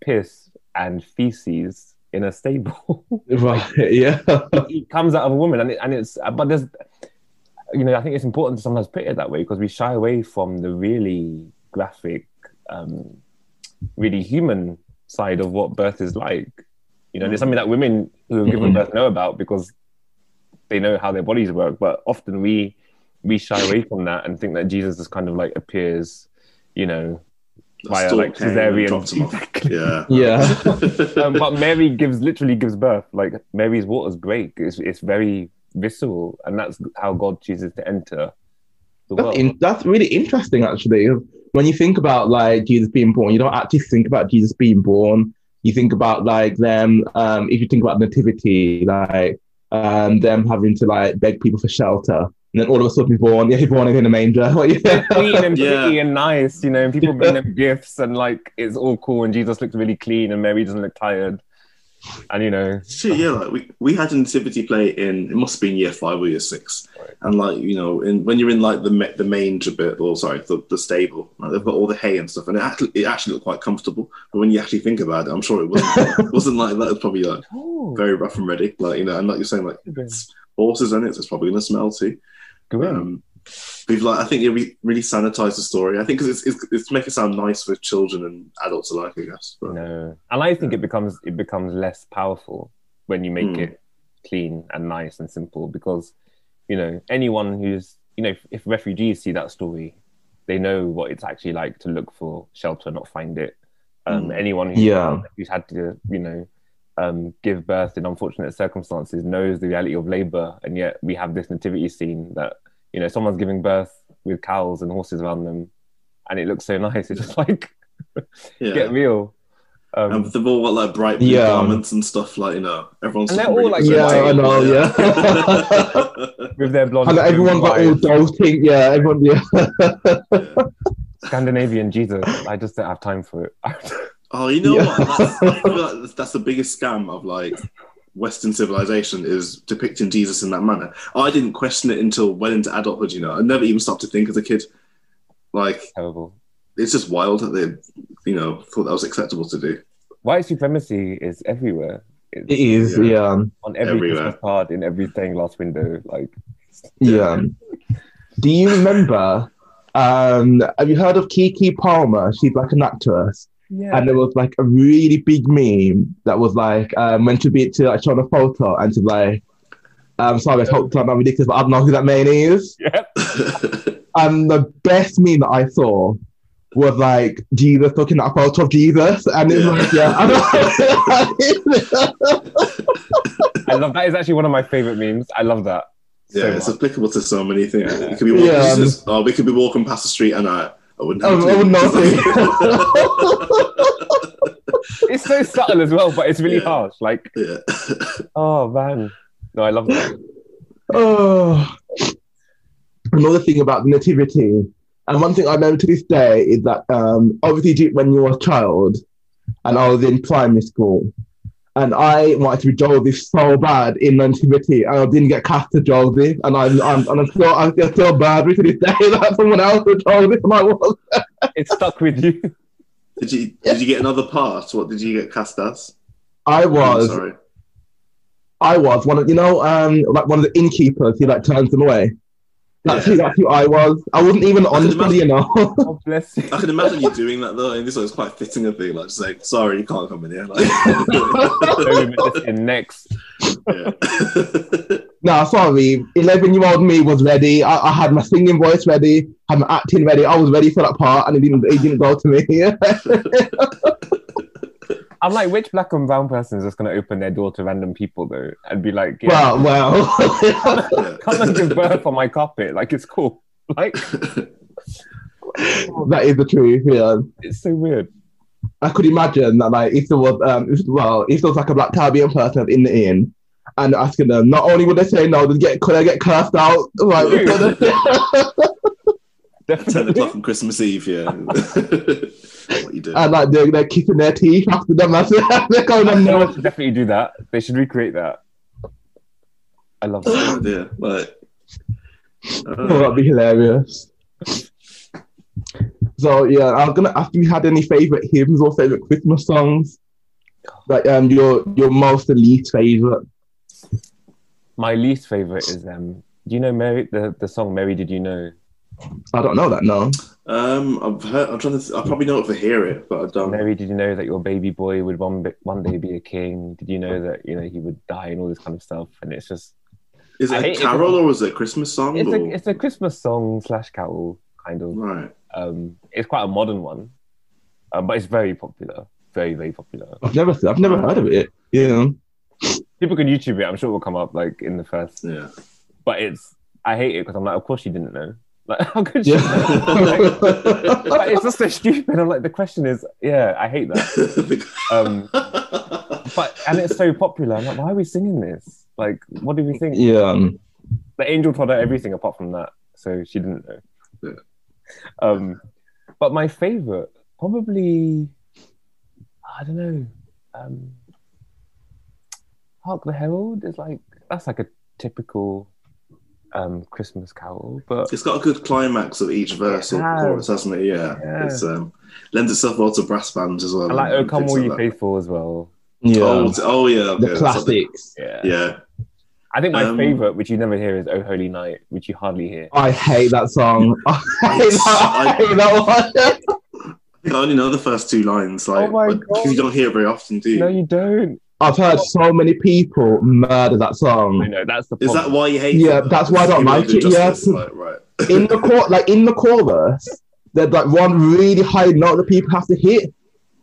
piss and feces in a stable. right, yeah. he comes out of a woman, and it, and it's but there's you know I think it's important to sometimes put it that way because we shy away from the really graphic, um, really human side of what birth is like. You know, there's something that women who have given Mhm. birth know about because they know how their bodies work. But often we we shy away from that and think that Jesus just kind of like appears, you know, via like cesarean. dropped him off. Exactly. Yeah. Yeah. um, but Mary gives literally gives birth. Like Mary's waters break. It's it's very visceral, and that's how God chooses to enter the That's, world. in, that's really interesting, actually. When you think about like Jesus being born, you don't actually think about Jesus being born. You think about like them. Um, if you think about nativity, like um, them having to like beg people for shelter, and then all of a sudden he's born. Yeah, he's born in a manger. yeah. clean and Yeah. pretty and nice, you know, and people bring them gifts and like it's all cool and Jesus looks really clean and Mary doesn't look tired. And you know, Shit, yeah, like we, we had a nativity play in it must have been year five or year six, Right. and like you know, in when you're in like the ma- the manger bit, or sorry, the, the stable, like, they've got all the hay and stuff, and it actually it actually looked quite comfortable. But when you actually think about it, I'm sure it wasn't it wasn't like that. was probably like oh, very rough and ready, like you know, and like you're saying, like horses in it, so it's probably gonna smell too. Um, we've like I think it re- really sanitized the story. I think because it's, it's it's to make it sound nice for children and adults alike, I guess. But, no, and I think it becomes it becomes less powerful when you make Hmm. it clean and nice and simple because you know anyone who's you know if, if refugees see that story, they know what it's actually like to look for shelter and not find it. Um, Hmm. Anyone who, Yeah. who's had to you know um, give birth in unfortunate circumstances knows the reality of labor, and yet we have this nativity scene that you know someone's giving birth with cows and horses around them, and it looks so nice. It's just like yeah. get real. Um, And they've all got like bright blue Yeah. garments and stuff, like you know, everyone's And they're looking all, like, Yeah, I know, yeah. with their blonde. And everyone got all wives, doting. Yeah, everyone. Yeah. Scandinavian Jesus. I just don't have time for it. oh, you know Yeah. what? That's, like that's- that's the biggest scam of like Western civilization is depicting Jesus in that manner. I didn't question it until well into adulthood. You know, I never even stopped to think as a kid. Like Terrible. it's just wild that they, you know, thought that was acceptable to do. White supremacy is everywhere. It's It is. Yeah. Yeah. on every Everywhere. Christmas card, in every stained glass window. Like, Yeah. Do you remember? Um, have you heard of Keke Palmer? She's like an actress, yeah. and there was like a really big meme that was like um, when she'd be to like showing a photo, and she's like, "I'm sorry, I hope I'm not ridiculous, but I don't know who that man is." yeah. And the best meme that I saw was like Jesus looking at a photo of Jesus, and it's Yeah. like, yeah, I love that. Is actually one of my favorite memes. I love that. yeah, so it's much. applicable to so many things. It could be walking, Yeah. it's just- oh, we could be walking past the street and I, I wouldn't I have a would- I It's so subtle as well, but it's really Yeah. harsh. Like, yeah. oh man. No, I love that. Oh, another thing about nativity, and one thing I know to this day is that um, obviously when you were a child, and I was in primary school, and I wanted to be Joseph so bad in nativity, and I didn't get cast to Joseph, and I'm, I'm and I'm so I feel so bad to this day that someone else was Joseph, and I was. It stuck with you. Did you did you get another part? What did you get cast as? I I'm was, sorry. I was one of you know, um, like one of the innkeepers who like turns them away. That's, Yeah. who, that's who I was. I wasn't even on the can you know. God bless you. I can imagine you doing that though, and this was quite fitting a thing, like just like, sorry, you can't come in here. Like, Very next. yeah. No, sorry. 11 year old me was ready. I, I had my singing voice ready, I had my acting ready. I was ready for that part, and it didn't, it didn't go to me. I'm like, which black and brown person is just going to open their door to random people though and be like, yeah, well, well. come and give birth on my carpet? Like, it's cool. Like, that is the truth. Yeah. it's so weird. I could imagine that, like, if there was, um, if, well, if there was like a black Caribbean person in the inn, and asking them, not only would they say no, they get could I get cursed out? Like, Ten Definitely. o'clock on Christmas Eve, yeah. what you do? and like they're, they're kissing their teeth after them. That's they're going on No no. one should definitely do that. They should recreate that. I love that. Oh, dear. Like, Oh, that'd be hilarious. So yeah, I was gonna ask if you had any favorite hymns or favorite Christmas songs. Like um your your most and least favorite. My least favorite is um. Do you know Mary? The the song "Mary Did You Know"? I don't know that no. Um, I've heard. I'm trying to. I probably know it for hear it, but I don't. Mary, did you know that your baby boy would one bi- one day be a king? Did you know that you know he would die and all this kind of stuff? And it's just Is it hate a it carol or is it a Christmas song? it's or? a it's a Christmas song slash carol kind of. right. Um, it's quite a modern one, um, but it's very popular, very very popular. I've never, I've never heard of it. Yeah. People can YouTube it. I'm sure it will come up like in the first. Yeah. But it's I hate it because I'm like, of course you didn't know. Like, how could you? Yeah. Like, like, it's just so stupid. I'm like, the question is, yeah, I hate that. Um, but and it's so popular. I'm like, why are we singing this? Like, what do we think? yeah. um, The angel told her everything apart from that, so she didn't know. Yeah. Um, but my favorite, probably, I don't know. Um, Hark the Herald is like that's like a typical um Christmas carol, but It's got a good climax of each verse or It has. chorus, hasn't it? Yeah. Yeah. It's um lends itself well to brass bands as well. I like and "Oh Come All like You that. Faithful" as well. Yeah. Oh, oh yeah, okay. the that's classics. Yeah, something- Yeah. I think my Um, favorite, which you never hear, is "Oh Holy Night," which you hardly hear. I hate that song. I hate that, I hate that one. I only know the first two lines, like Oh my but- because you don't hear it very often, do you? No, you don't. I've heard so many people murder that I song. know that's the Is that why you hate Yeah, it? that's why I don't like it, yeah. like, right. In the chor- like in the chorus, there's like one really high note that people have to hit.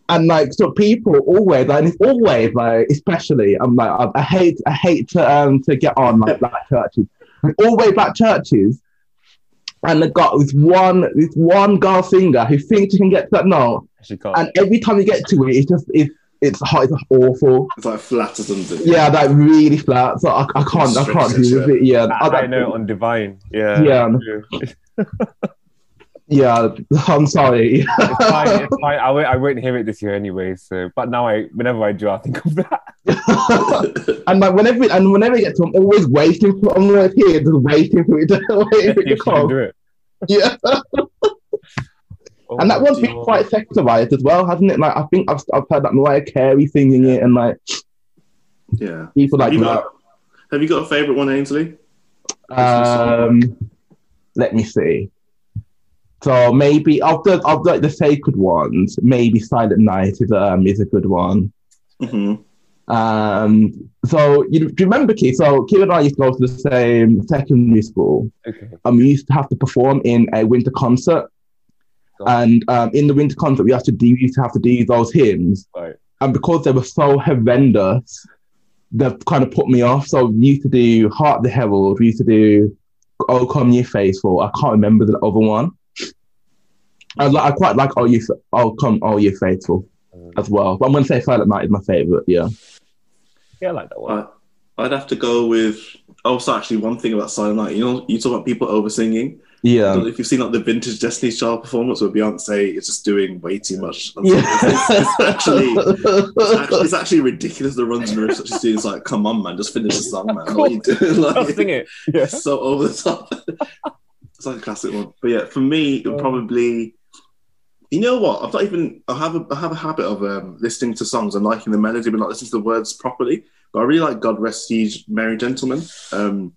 And like so people always like it's always like especially I'm like I, I hate I hate to um to get on like black churches. Like, always black churches and they got this one this one girl singer who thinks she can get to that note She can't. and every time you get to it it's just it's it's hot it's awful. It's like flat or something. Yeah, like really flat. So I, I can't I can't do with it. Yeah. That I- high note on Divine. Yeah. Yeah. Yeah, I'm sorry. fine. It's fine. I won't, I won't hear it this year anyway. So, but now I, whenever I do, I think of that. and like whenever and whenever I get to, I'm always waiting for. I'm always here, just waiting for it to, waiting for it to you can come. do it. Yeah, Oh, and that one's do been quite sexualized as well, hasn't it? Like I think I've I've heard that Mariah Carey singing it, and like yeah. people like have, you that. got, have you got a favourite one, Ainsley? Um, let me see. So maybe of the of the, the sacred ones, maybe Silent Night is um is a good one. hmm Um, so you do you remember Keith? So Keith and I used to go to the same secondary school. Okay. and we used to have to perform in a winter concert. Cool. And um, in the winter concert, we had to do we used to have to do those hymns, Right. and because they were so horrendous, that kind of put me off. So we used to do Hark the Herald. We used to do Oh Come Ye Faithful. I can't remember the other one. I, li- I quite like Oh You Oh Come Oh You Faithful Mm. as well. But I'm gonna say Silent Night is my favorite. Yeah. Yeah, I like that one. I, I'd have to go with. Oh, so actually, one thing about Silent Night, you know, you talk about people over singing. Yeah. if you've seen like the vintage Destiny's Child performance where Beyonce is just doing way too much. Yeah. It's, it's actually, it's actually it's actually ridiculous. The runs and riffs that she's doing. It's like, come on, man, just finish the song, man. What are you doing? Like, sing it. Yeah. it's so over the top. it's like a classic one. But yeah, for me, it would probably. You know what? I've not even. I have a. I have a habit of um, listening to songs and liking the melody, but not listening to the words properly. But I really like "God Rest Ye Merry Gentlemen." Um,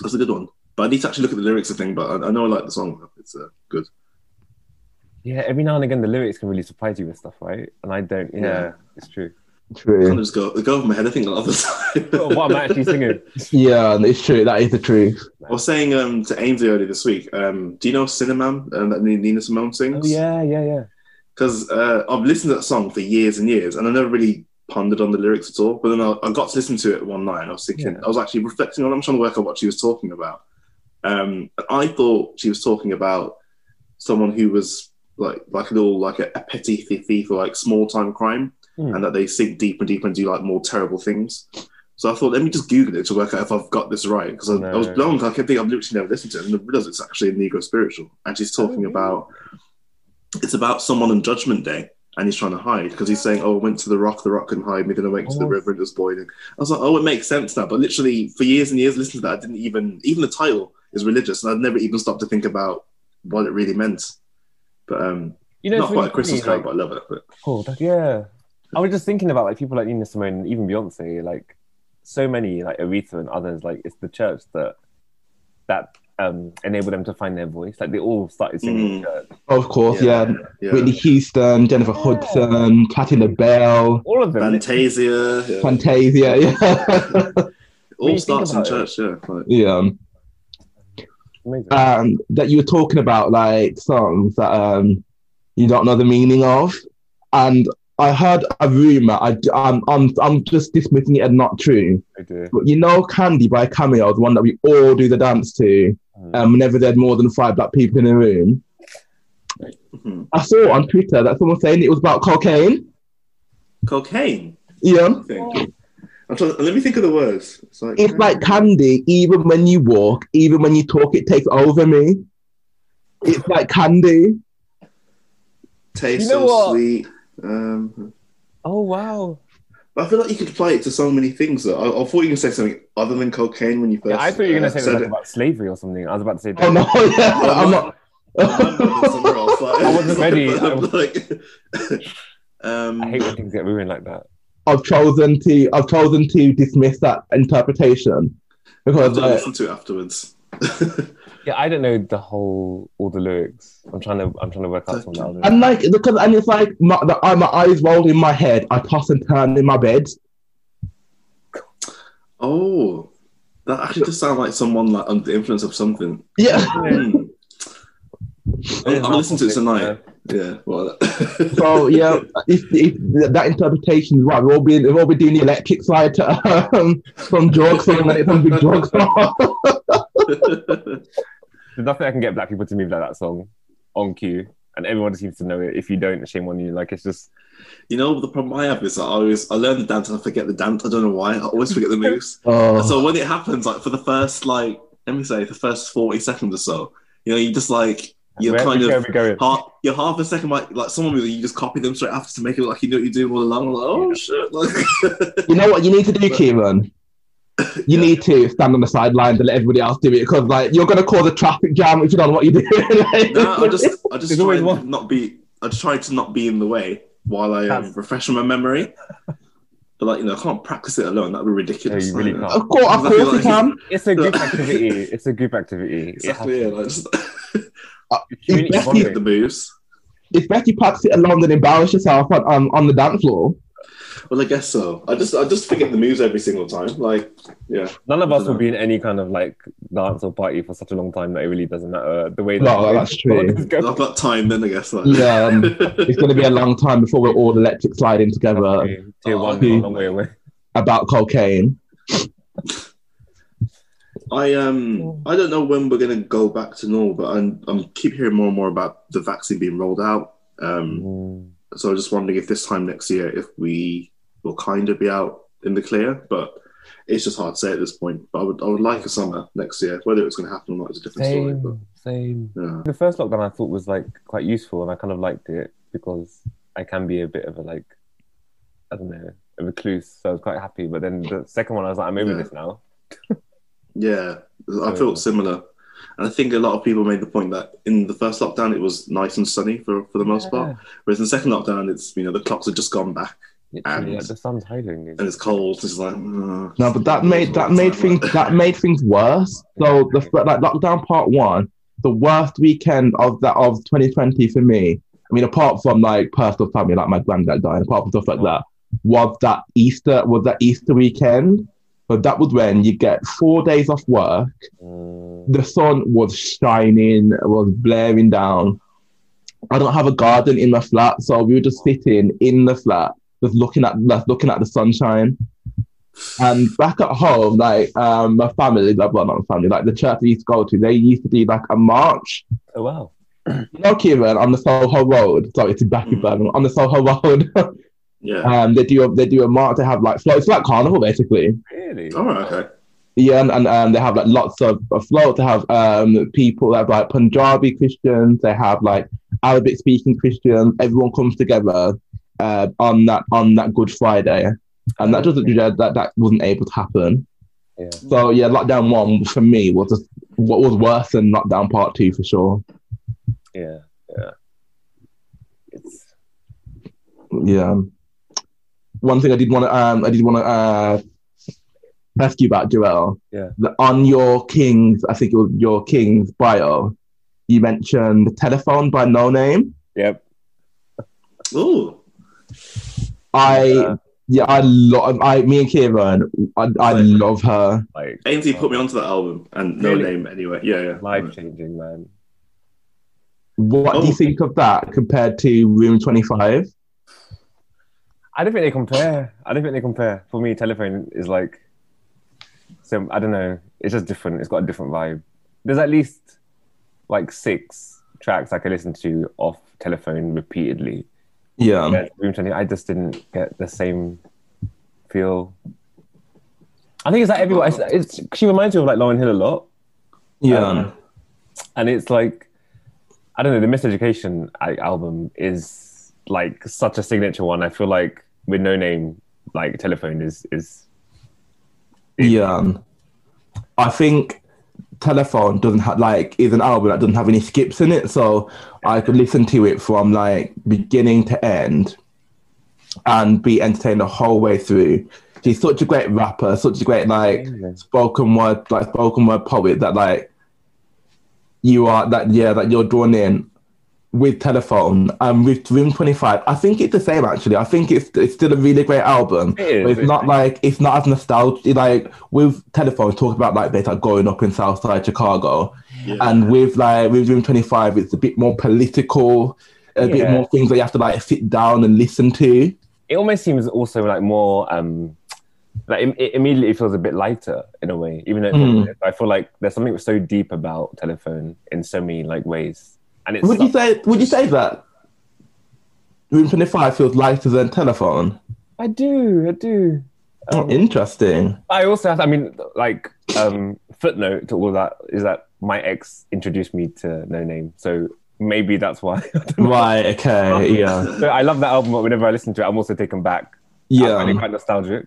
that's a good one. But I need to actually look at the lyrics. I think, but I, I know I like the song. It's uh, good. Yeah, every now and again the lyrics can really surprise you with stuff, right? And I don't. Yeah, Yeah. it's true. True. Kind of just go. They go over my head. I think a lot of the time. But what I'm actually singing. Yeah, it's true. That is the truth. I was saying um, to Ainsley earlier this week. Um, do you know Cinnamon um, that Nina Simone sings? Oh yeah, yeah, yeah. because uh, I've listened to that song for years and years, and I never really pondered on the lyrics at all. But then I, I got to listen to it one night, and I was thinking, Yeah. I was actually reflecting on. it. I'm trying to work out what she was talking about. Um, and I thought she was talking about someone who was like like a little like a, a petty thief or like small time crime, Hmm. and that they sink deeper and deeper and do like more terrible things. So I thought, let me just Google it to work out if I've got this right because I, I was No. blown. I kept thinking I've literally never listened to it, and I realized it's actually a Negro spiritual, and she's talking Oh, about it's about someone on Judgment Day, and he's trying to hide because he's saying, "Oh, I went to the rock, the rock couldn't hide me. Then I went to the Oh. river, and it was boiling." I was like, "Oh, it makes sense now." But literally, for years and years, listening to that, I didn't even even the title is religious, and I'd never even stopped to think about what it really meant. But um, You know, not quite really a Christmas carol, like- but I love it. But Cool. That, yeah. I was just thinking about like people like Nina Simone and even Beyonce, like so many like Aretha and others. Like it's the church that that um, enable them to find their voice. Like they all started singing. Mm. church. Of course, yeah. yeah. Whitney Houston, Jennifer Hudson, Patti LaBelle, All of them. Fantasia, yeah. Fantasia, yeah. all starts in about it. church. Yeah, like, yeah. Amazing. um, that you were talking about like songs that um, you don't know the meaning of, and I heard a rumor. I, I'm, I'm, I'm just dismissing it as not true. I do. But you know, "Candy" by Cameo, the one that we all do the dance to, Mm. um, whenever there's more than five black people in a room. mhm. I saw on Twitter that someone saying it was about cocaine. cocaine. Yeah, I think. I'm trying, let me think of the words. It's like, it's like candy. Even when you walk, even when you talk, it takes over me. It's like candy. taste You know so what? sweet. Um, Oh wow. but I feel like you could apply it to so many things. Though. I, I thought you were going to say something other than cocaine when you first. Yeah, I thought you were uh, gonna say said like about slavery or something. I was about to say. Oh no, yeah, Well, I'm not- not. I'm going somewhere else, like- I wasn't ready. I was- like, um, I hate when things get ruined like that. I've chosen to I've chosen to dismiss that interpretation because I'll because uh, listen to it afterwards. Yeah, I don't know the whole all the lyrics. I'm trying to I'm trying to work out some of and like because and it's like my, the, I- my eyes roll in my head. I toss and turn in my bed. oh, that actually does sound like someone like under the influence of something. Yeah, Hmm. I'll, I'll listen to it tonight. Yeah, well, so yeah, if, if that interpretation is right, we'll be we'll be doing the electric side to, um, from drugs and then from big drugs. There's nothing I can get black people to move like that song on cue, and everyone seems to know it. If you don't, shame on you. Like it's just you know, the problem I have is I always I learn the dance and I forget the dance. I don't know why. I always forget the moves. oh, So when it happens, like for the first like let me say the first forty seconds or so, you know, you just like you're where, kind of going? half, you're half a second like like someone with you just copy them straight after to make it look like you know what you're doing all along. I'm like, oh shit! Like, you know what you need to do, Kieran? You Yeah. need to stand on the sidelines and let everybody else do it because like you're gonna cause a traffic jam if you don't know what you're doing. Like- no, I just I just try always and one. not be I just try to not be in the way while I um, That's- refresh my memory. But like you know, I can't practice it alone. That'd be ridiculous. Yeah, you really Like, can't. of course, of Exactly course you like- can. It's a group activity. It's a group activity. It Exactly. Yeah, like just Community It's bonding. get the moves. It's better you practice it alone then embarrass yourself on, on, on the dance floor. Well, I guess so. I just I just forget the moves every single time. Like, yeah. None of us dunno. will be in any kind of like dance or party for such a long time that it really doesn't matter the way. No, that that's true. I've got time then, I guess. Like. Yeah, um, It's going to be a long time before we're all electric sliding together Tier Oh, one, okay. long way away. about cocaine. I um I don't know when we're gonna go back to normal, but I'm I'm keep hearing more and more about the vaccine being rolled out. Um, Mm. so I'm just wondering if this time next year, if we will kind of be out in the clear, but it's just hard to say at this point. But I would I would like a summer next year. Whether it's going to happen or not is a different story. But Same, same. yeah, The first lockdown I thought was like quite useful, and I kind of liked it because I can be a bit of a like, I don't know, a recluse. So I was quite happy. But then the second one, I was like, I'm over Yeah. this now. yeah, I felt similar. And I think a lot of people made the point that in the first lockdown it was nice and sunny for, for the most part, whereas in the second lockdown it's you know the clocks had just gone back Literally, And- like, the sun's hiding. and it's cold. It's like mm, No, but that made that made things that made things worse. So the like lockdown part one, the worst weekend of that of 2020 for me. I mean, apart from like personal family, like my granddad dying, apart from stuff like that, was that Easter was that Easter weekend. But that was when you get four days off work. Mm, The sun was shining, was blaring down. I don't have a garden in my flat, so we were just sitting in the flat, just looking at just looking at the sunshine. And back at home, like um, my family, like well, not my family, like the church we used to go to, they used to do like a march. oh wow. You know, Kieran, on the Soho Road. Sorry, it's back in Mm. Birmingham. On the Soho Road, yeah. um, they do a, they do a march. They have like floats. It's like carnival basically. Really? All right. Okay. Yeah, and, and um, they have like lots of, of floats. They have um, people that have like Punjabi Christians. They have like Arabic speaking Christians. Everyone comes together uh, on that on that Good Friday, and that doesn't that that wasn't able to happen. Yeah. So yeah, lockdown one for me was just what was worse than lockdown part two for sure. Yeah. Yeah. It's Yeah. One thing I did want to um I did want to uh ask you about Joel. Yeah. The- On your King's, I think it was your King's bio, you mentioned telephone by Noname. Yep. Oh, I Yeah. yeah, I love I me and Kieran, I, I Like- love her. Like Ainsley put me uh, onto that album, and no Really? name anyway. Yeah, yeah. life changing, man. What do you Oh. think of that compared to Room Twenty Five? I don't think they compare. I don't think they compare. For me, telephone is like, so I don't know. It's just different. It's got a different vibe. There's at least like six tracks I could listen to off telephone repeatedly. Yeah, Whereas Room 20, I just didn't get the same feel. I think it's like everyone. It's, it's she reminds me of like Lauryn Hill a lot, yeah, Um, and it's like I don't know. The Miseducation album is like such a signature one. I feel like with Noname, like telephone is is yeah. I think Telephone doesn't have like is an album that doesn't have any skips in it, so I could listen to it from like beginning to end and be entertained the whole way through. She's such a great rapper, such a great like spoken word like spoken word poet that like you are that yeah that you're drawn in with telephone and with room 25 i think it's the same actually i think it's it's still a really great album It is, but it's it not is. like it's not as nostalgic like with telephone talk about like they're like growing up in southside chicago Yeah. and with like with room 25 it's a bit more political a bit more things that you have to like sit down and listen to It almost seems also like more um like it, it immediately feels a bit lighter in a way. Even though Mm. I feel like there's something so deep about telephone in so many like ways, and it's would you say would you say that room 25 feels lighter than telephone I do, I do. Oh, Um, interesting. I also have, I mean, like, um, footnote to all that is that my ex introduced me to Noname. So maybe that's why. I. Right. Okay. Yeah. So I love that album, but whenever I listen to it, I'm also taken back. Yeah. I find it Yeah. quite nostalgic.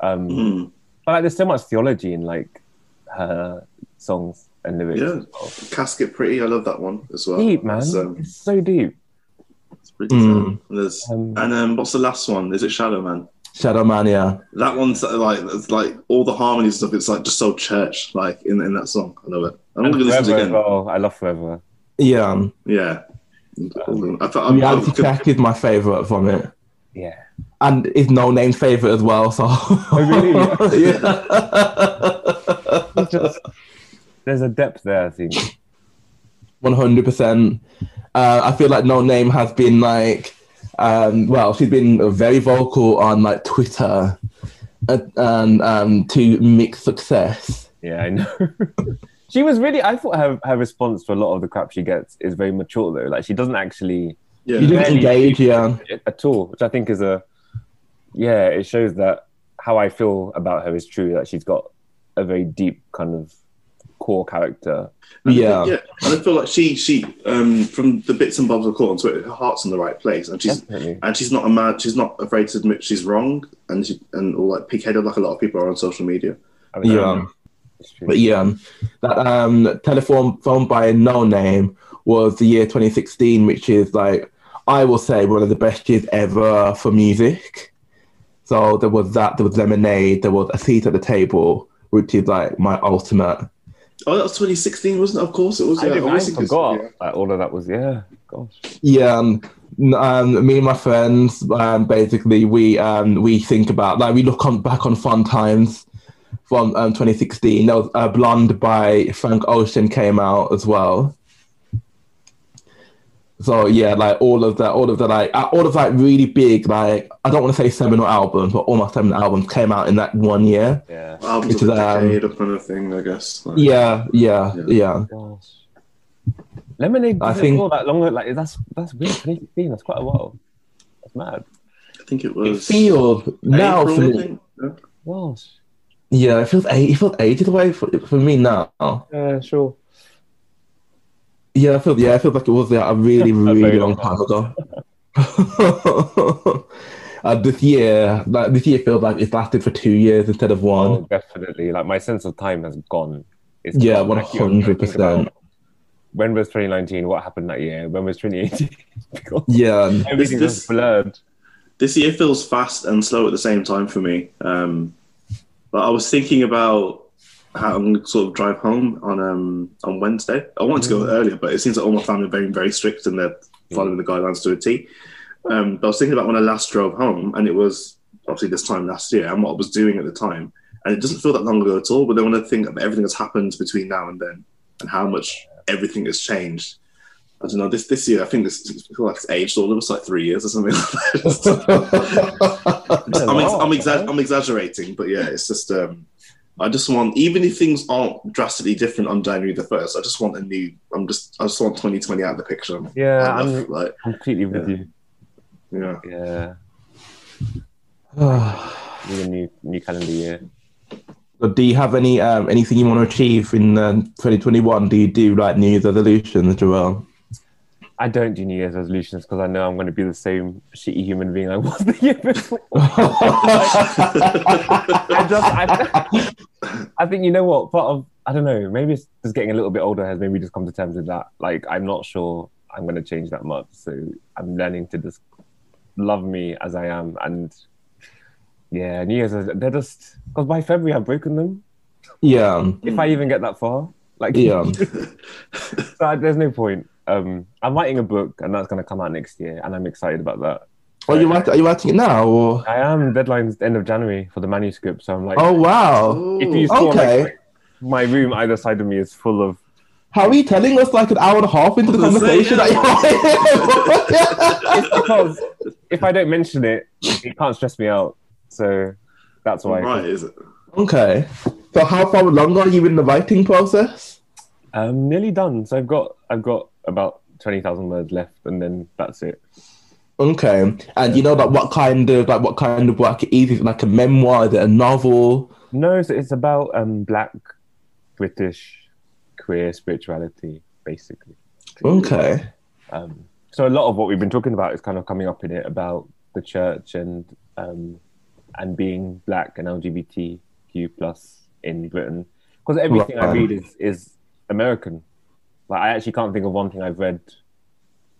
Um, Mm. But like, there's so much theology in like her songs and lyrics. Yeah. well. Casket Pretty, I love that one as well. Deep, man. It's, um, It's so deep. it's pretty Mm. And There's, Um, and um, what's the last one? Is it Shadow Man? Shadow Man. Yeah. That one's uh, like it's like all the harmonies stuff. It's like just so church like in in that song. I love it. I'm and gonna listen to it again. well. I love Forever. Yeah. Yeah. I, thought- I'm, Reality I'm, Check is my favorite from it, Yeah. and is Noname's favorite as well. So. Oh, really? yeah. It's just, there's a depth there, I think. One hundred percent. Uh, I feel like Noname has been like, um, well, she's been very vocal on like Twitter, and, and um, to mixed success. Yeah, I know. she was really. I thought her her response to a lot of the crap she gets is very mature though. Like she doesn't actually You yeah. didn't engage, yeah. at all, which I think is a yeah. It shows that how I feel about her is true. That she's got a very deep kind of core character. And I Yeah. think- yeah. And I feel like she she um from the bits and bobs of caught on Twitter, her heart's in the right place, and she's Definitely. and she's not a mad. She's not afraid to admit she's wrong, and she and or like pig-headed like a lot of people are on social media. I mean, Yeah. it's true. But yeah, um, that um, telephone phone by a Noname was the year 2016, which is like I will say one of the best years ever for music. So there was that, there was Lemonade, there was A Seat at the Table, which is like my ultimate. Oh, that was 2016, wasn't it? Of course, it was. I, Yeah, didn't, I obviously, 'cause- forgot yeah. that all of that was yeah. Gosh. Yeah, um, um, me and my friends, um, basically, we um, we think about like we look on back on fun times from um, 2016. There was uh, Blonde by Frank Ocean came out as well. So yeah, like all of that, all of the like, uh, all of like really big, like I don't want to say seminal albums, but almost seminal albums came out in that one year. Yeah. Albums Which of is, um, decade, kind of thing, I guess. Like, Yeah, yeah, Yeah. yeah. Gosh. Lemonade. I I think- think that longer. Like that's that's weird. 2016. That's quite a while. That's mad. I think it It was. feels now for me. think. Yeah. Gosh. Yeah, it feels eight. It feels ages away for, for me now. Yeah. Sure. Yeah, I feel yeah, I feel like it was yeah, a really, really very long long time ago. uh, this year, like this year feels like it's lasted for two years instead of one. Oh, definitely. Like my sense of time has gone. It's yeah, gone. one Like, you know, hundred percent. When was 2019? What happened that year? When was 2018? Yeah, everything this- was blurred. This year feels fast and slow at the same time for me. Um, But I was thinking about how I'm going to sort of drive home on um on Wednesday. I wanted to go earlier, but it seems like all my family are very very strict and they're following the guidelines to a T. Um, but I was thinking about when I last drove home, and it was obviously this time last year, and what I was doing at the time, and it doesn't feel that long ago at all. But then when I think of everything that's happened between now and then, and how much everything has changed, I don't know. This this year, I think this I feel like it's aged all of us like three years or something. Like that. I'm, ex- I'm, exa- I'm exaggerating, but yeah, it's just um, I just want even if things aren't drastically different on January the first, I just want a new. I'm just I just want 2020 out of the picture. Yeah, I love, I'm like completely with Yeah. you. yeah. Yeah, so need a new new calendar year. do you have any um, anything you want to achieve in uh, 2021? Do you do like New Year's resolutions, Joel? I don't do New Year's resolutions because I know I'm going to be the same shitty human being I was the year before. I just, I, I think you know what part of I don't know. Maybe it's just getting a little bit older has maybe just come to terms with that. Like I'm not sure I'm going to change that much, so I'm learning to just love me as I am. And yeah, New Year's they're just because by February I've broken them. yeah, If I even get that far, like yeah. so I- there's no point. Um, I'm writing a book and that's going to come out next year, and I'm excited about that. Are you writing? Are you writing it now? Or I am deadline's the end of January for the manuscript, so I'm like, oh wow, if you saw okay. like, my room either side of me is full of. how are you telling us like an hour and a half into the I was gonna conversation that It's because if I don't mention it, it can't stress me out. So that's why. right, is it? Okay. So how far along are you in the writing process? I'm nearly done. So I've got I've got about twenty thousand words left, and then that's it. Okay. And you know like what kind of like what kind of work it is? Is it like a memoir? Is it a novel? No, so it's about um black British queer spirituality, basically. Okay. Um, so a lot of what we've been talking about is kind of coming up in it about the church and um, and being black and LGBTQ plus in Britain because everything I read is is American. Like I actually can't think of one thing I've read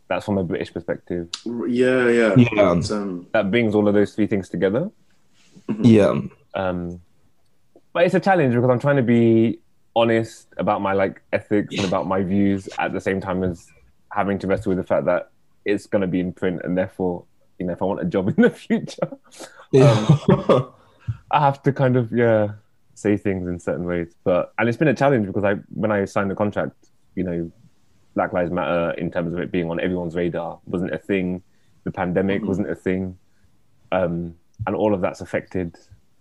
that's from a British perspective Yeah, yeah. Yeah. Um, that brings all of those three things together. Yeah. Um, but it's a challenge because I'm trying to be honest about my like ethics and about my views at the same time as having to wrestle with the fact that it's going to be in print and therefore you know if I want a job in the future Yeah. I have to kind of yeah say things in certain ways but and it's been a challenge because I when I signed the contract you know Black Lives Matter in terms of it being on everyone's radar wasn't a thing the pandemic Mhm. wasn't a thing um, and all of that's affected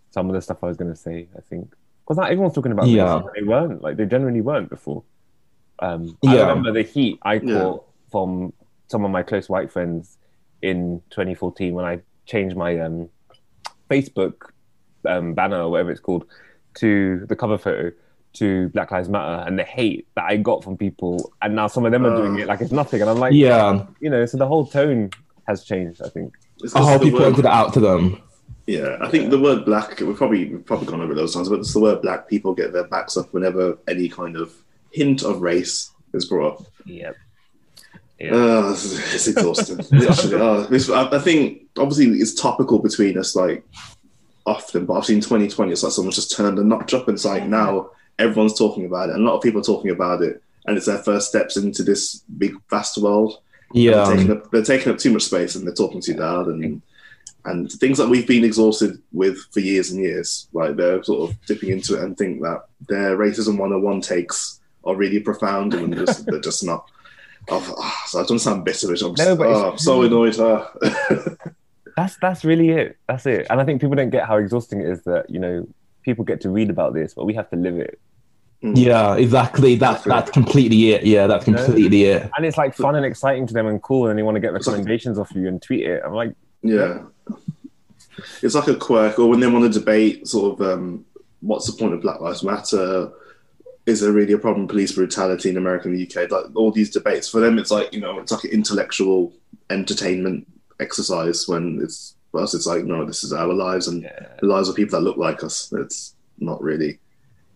some of the stuff I was going to say I think because not everyone's talking about Yeah. racism, they weren't like they generally weren't before um, I Yeah. remember the heat I Yeah. from some of my close white friends in 2014 when I changed my um, Facebook um, banner or whatever it's called to the cover photo to Black Lives Matter and the hate that I got from people, and now some of them are doing it like it's nothing, and I'm like, yeah. you know, so the whole tone has changed. I think. it's I just hope the you word- pointed it out to them. Yeah, I think the word black, we've probably, we've probably gone over those times, but it's the word black, people get their backs up whenever any kind of hint of race is brought up. Yeah. Uh, it's, it's exhausting. Literally, uh, this, I, I think obviously it's topical between us like often, but I've seen 2020. It's like someone's just turned a notch up, and it's like now everyone's talking about it, and a lot of people are talking about it, and it's their first steps into this big vast world. Yeah. They're taking, up, they're taking up too much space, and they're talking too loud, and and things that we've been exhausted with for years and years. Like they're sort of dipping into it and think that their racism 101 takes are really profound, and they're just, they're just not. Oh, ah, so I don't sound bitter, but I'm, No, but oh, I'm so annoyed. ah. That's that's really it. That's it. And I think people don't get how exhausting it is that you know people get to read about this, but we have to live it. Yeah, exactly. That's that's completely it. Yeah, that's completely it. And it's like fun and exciting to them and cool, and they want to get recommendations off you and tweet it. I'm like, Yeah. It's like a quirk, or when they want to debate sort of um, what's the point of Black Lives Matter? Is there really a problem police brutality in America and the UK? Like all these debates, for them, it's like, you know, it's like an intellectual entertainment exercise when it's, for us, it's like, no, this is our lives and yeah. the lives of people that look like us. It's not really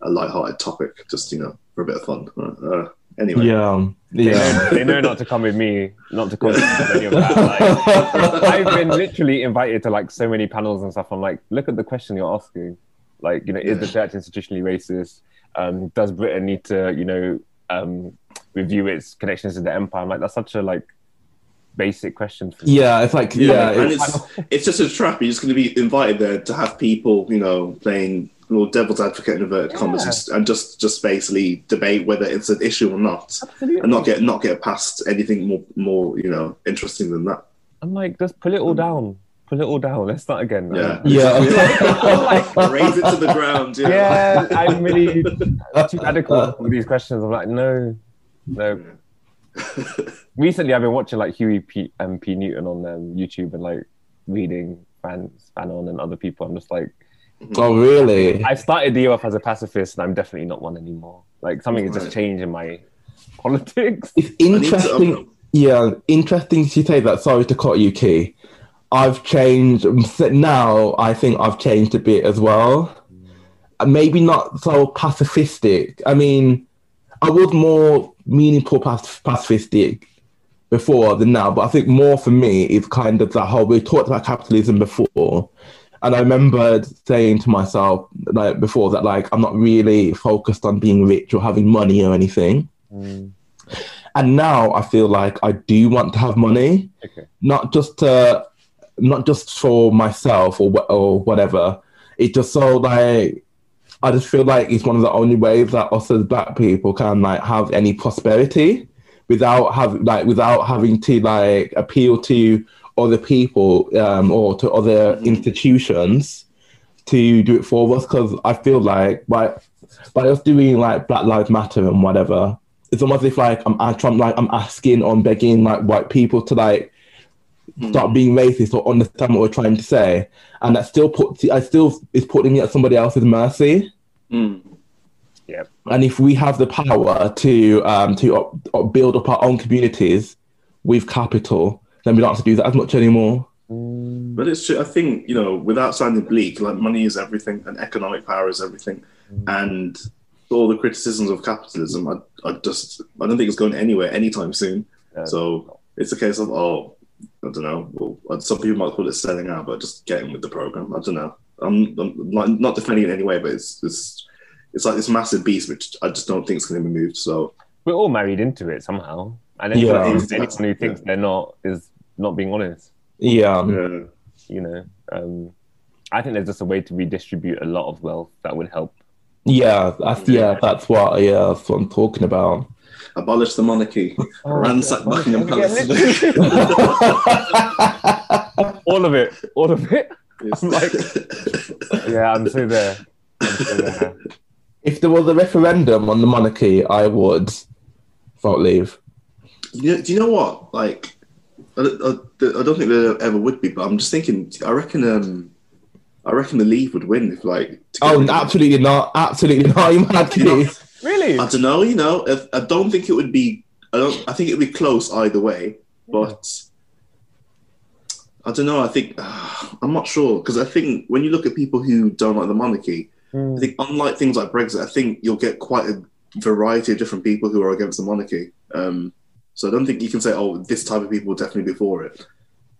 a light-hearted topic, just, you know, for a bit of fun. Uh, anyway. Yeah. They, know, they know not to come with me, not to contribute to any of that. Like, I've been literally invited to like so many panels and stuff. I'm like, look at the question you're asking. Like, you know, is the church institutionally racist? Um, does Britain need to, you know, um, review its connections to the empire? I'm like, that's such a like basic question. For me. Yeah, it's like yeah, and it's, it's it's just a trap. You're just going to be invited there to have people, you know, playing little devil's advocate in inverted commas, Yeah. just, and just just basically debate whether it's an issue or not, Absolutely. and not get not get past anything more more you know interesting than that. I'm like, just pull it all mm. down. Pull it all down. Let's start again. man. Yeah, yeah. raze it to the ground. Yeah, yeah, I'm really too radical uh, with these questions. I'm like, no, no. Recently, I've been watching like Huey P. P. Newton on um, YouTube and like reading Fan Fanon and other people. I'm just like, oh really? I started the year off as a pacifist, and I'm definitely not one anymore. Like something is just changed in my politics. It's to- interesting. yeah, interesting you say that. Sorry to cut you, Key. I've changed now. I think I've changed a bit as well. Maybe not so pacifistic. I mean, I was more meaningful pac- pacifistic before than now, but I think more for me is kind of that whole. We talked about capitalism before, and I remembered saying to myself like before that like I'm not really focused on being rich or having money or anything. Mm, And now I feel like I do want to have money, okay. not just to, not just for myself or or whatever. It's just so like I just feel like it's one of the only ways that us as black people can like have any prosperity without have like without having to like appeal to other people um, or to other Mhm. institutions to do it for us because I feel like by by us doing like Black Lives Matter and whatever, it's almost as if like I'm, I'm like I'm asking or begging like white people to like stop being racist or understand what we're trying to say, and that still puts I still is putting me at somebody else's mercy. Mm. And if we have the power to um, to up, up- build up our own communities with capital, then we don't have to do that as much anymore. Mm, But it's true. I think you know, without sounding bleak, like money is everything, and economic power is everything, and all the criticisms of capitalism, I, I just I don't think it's going anywhere anytime soon. uh, So it's a case of oh, I don't know. Well, some people might call it selling out, but just getting with the program. I don't know. I'm, I'm not, not defending it in any way, but it's it's it's like this massive beast, which I just don't think is going to be moved. So we're all married into it somehow. And then Yeah. anyone who thinks they're not is not being honest. Yeah, yeah, You know, um, I think there's just a way to redistribute a lot of wealth that would help. yeah, that's yeah, that's what yeah, that's what I'm talking about. abolish the monarchy, ransack Buckingham Palace. all of it, all of it. It's like- Yeah, I'm so there. I'm so there. if there was a referendum on the monarchy, I would vote leave. You know, do you know what? Like, I, I, I don't think there ever would be, but I'm just thinking. I reckon. Um, I reckon the Leave would win if, like. Oh, rid absolutely not! Absolutely not! You mad You know. Really? I don't know. You know, if, I don't think it would be. I don't. I think it would be close either way, but. I don't know. I think I'm not sure because I think when you look at people who don't like the monarchy, I Mm. think unlike things like Brexit, I think you'll get quite a variety of different people who are against the monarchy. Um, so I don't think you can say, "Oh, this type of people will definitely be for it."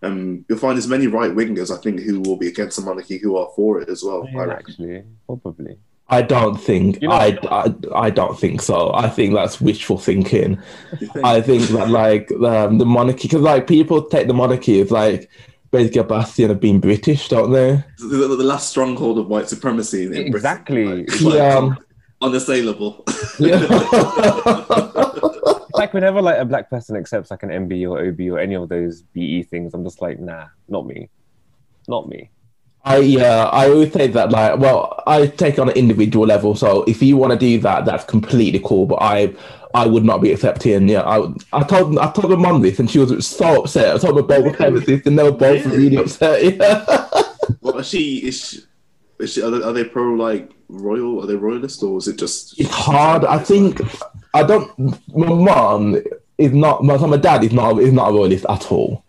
Um, you'll find as many right wingers, I think, who will be against the monarchy who are for it as well. I Yeah, actually, probably. I don't think. You know- I, I I don't think so. I think that's wishful thinking. Think? I think that like um, the monarchy, because like people take the monarchy as like basically a bastion of being British, don't they? the, the- the last stronghold of white supremacy in Britain, Exactly. like, it's like Yeah. unassailable. Yeah. like whenever like a black person accepts like an MB or OB or any of those BE things, I'm just like, nah, not me, not me. I yeah, I always say that like, well, I take on an individual level. So if you want to do that, that's completely cool. But I, I would not be accepting. Yeah, I, I told I told my mum this, and she was so upset. I told my both parents this, and they were both Really? really upset. Yeah. Is she? Is is she are, they, are they pro like royal? Are they royalist or is it just? It's hard. I think I don't. My mum is not. My, my dad is not. Is not a royalist at all.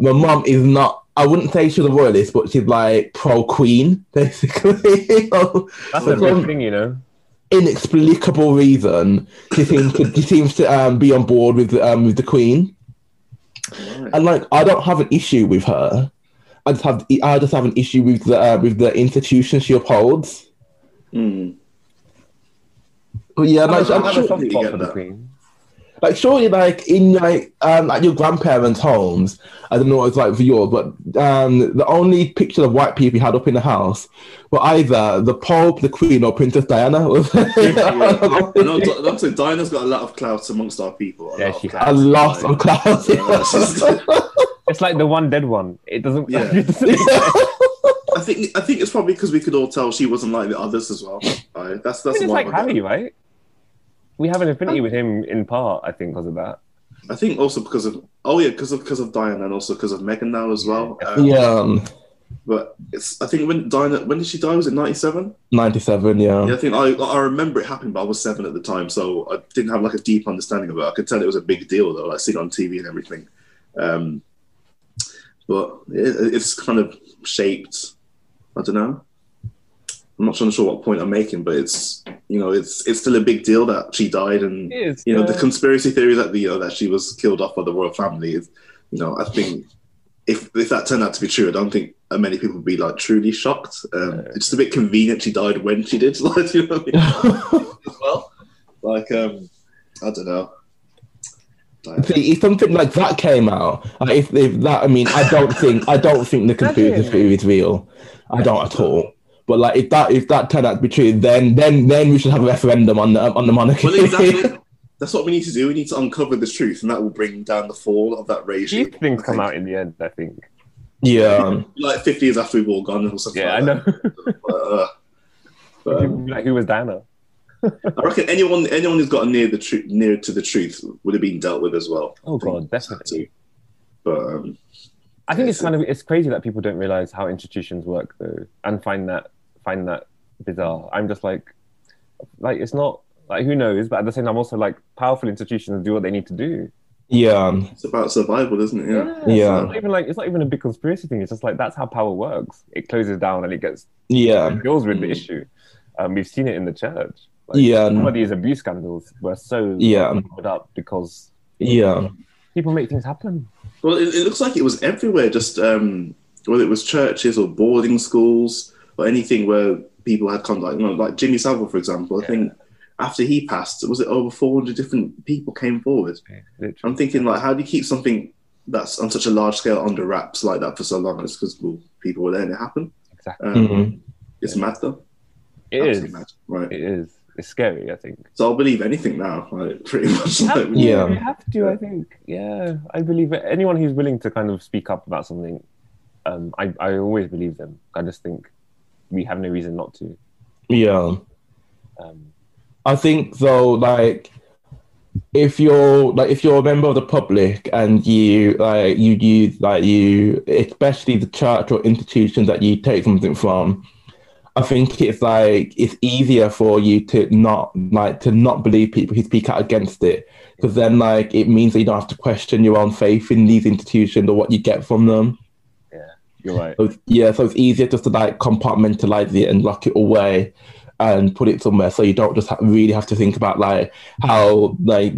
My mum is not. I wouldn't say she's a royalist, but she's like pro Queen, basically. That's a big thing, you know. inexplicable reason she seems to she seems to um, be on board with um, with the Queen, Right. and like I don't have an issue with her. I just have I just have an issue with the uh, with the institution she upholds. Mm. But yeah, like, I I'm have sure- like surely like in like um like your grandparents' homes, I don't know what it's like for yours, but um the only picture of white people you had up in the house were either the Pope, the Queen, or Princess Diana. Yeah. no, Di- that's it. Diana's got a lot of clout amongst our people. A Yeah, lot of she clout. a lot of clouds. Yeah, she's- It's like the one dead one. It doesn't. Yeah. it doesn't- I think I think it's probably because we could all tell she wasn't like the others as well. Right? That's I that's mean, it's like Harry, right? We have an affinity with him in part, I think, because of that. I think also because of oh yeah, because of because of Diana and also because of Meghan now as well. Um, yeah, um, But it's I think when Diana when did she die? Was it ninety seven? 97, yeah. Yeah, I think I I remember it happened, but I was seven at the time, so I didn't have like a deep understanding of it. I could tell it was a big deal though, like seeing it on TV and everything. Um, but it, it's kind of shaped. I don't know. I'm not sure what point I'm making, but it's you know it's it's still a big deal that she died, and It is. you know the conspiracy theory that the you know, that she was killed off by the royal family is you know I think if if that turned out to be true, I don't think uh, many people would be like truly shocked. Um, It's just a bit convenient she died when she did, like you know what I mean? as well. Like um, I don't know. See, if something like that came out, like if, if that, I mean, I don't think, I don't think the conspiracy theory is real. I don't at all. But like, if that, if that turned out to be true, then, then, then we should have a referendum on the on the monarchy. Well, exactly. That's what we need to do. We need to uncover the truth, and that will bring down the fall of that regime. These things come out in the end, I think. yeah, like 50 years after we've all gone or something. Yeah, I know. that. Uh, but, um, like, who was Diana? I reckon anyone anyone who's got near the truth, near to the truth, would have been dealt with as well. Oh, I think. God, definitely. But um, I think it's Yes. kind of it's crazy that people don't realize how institutions work though, and find that find that bizarre. I'm just like, like it's not like who knows, but at the same time, also like powerful institutions do what they need to do. yeah, it's about survival, isn't it? Yeah. Yeah. It's not even like it's not even a big conspiracy thing. It's just like that's how power works. It closes down and it gets yeah, it deals with the Mm. issue. Um, we've seen it in the church. Like, yeah, Some of these abuse scandals were so Yeah. covered up because yeah, people make things happen. Well, it, it looks like it was everywhere. Just um, whether it was churches or boarding schools or anything where people had contact. You know, like Jimmy Savile, for example. I think after he passed, was it over 400 different people came forward? Literally. I'm thinking like, how do you keep something that's on such a large scale under wraps like that for so long? It's because well, people were there and it happened. Exactly. Um, Mhm. It's mad though. It is. Absolutely mad. Right. It is. It's scary. I think. So I'll believe anything now, like, pretty much. Like, Yeah. you have to. I think. Yeah, I believe it. Anyone who's willing to kind of speak up about something, um, I I always believe them. I just think we have no reason not to. yeah. Um, I think though, like if you're like if you're a member of the public and you like you use like you especially the church or institution that you take something from, I think it's like it's easier for you to not like to not believe people who speak out against it because then like it means that you don't have to question your own faith in these institutions or what you get from them. You're right. So, yeah, so it's easier just to like compartmentalize it and lock it away and put it somewhere so you don't just ha- really have to think about like how like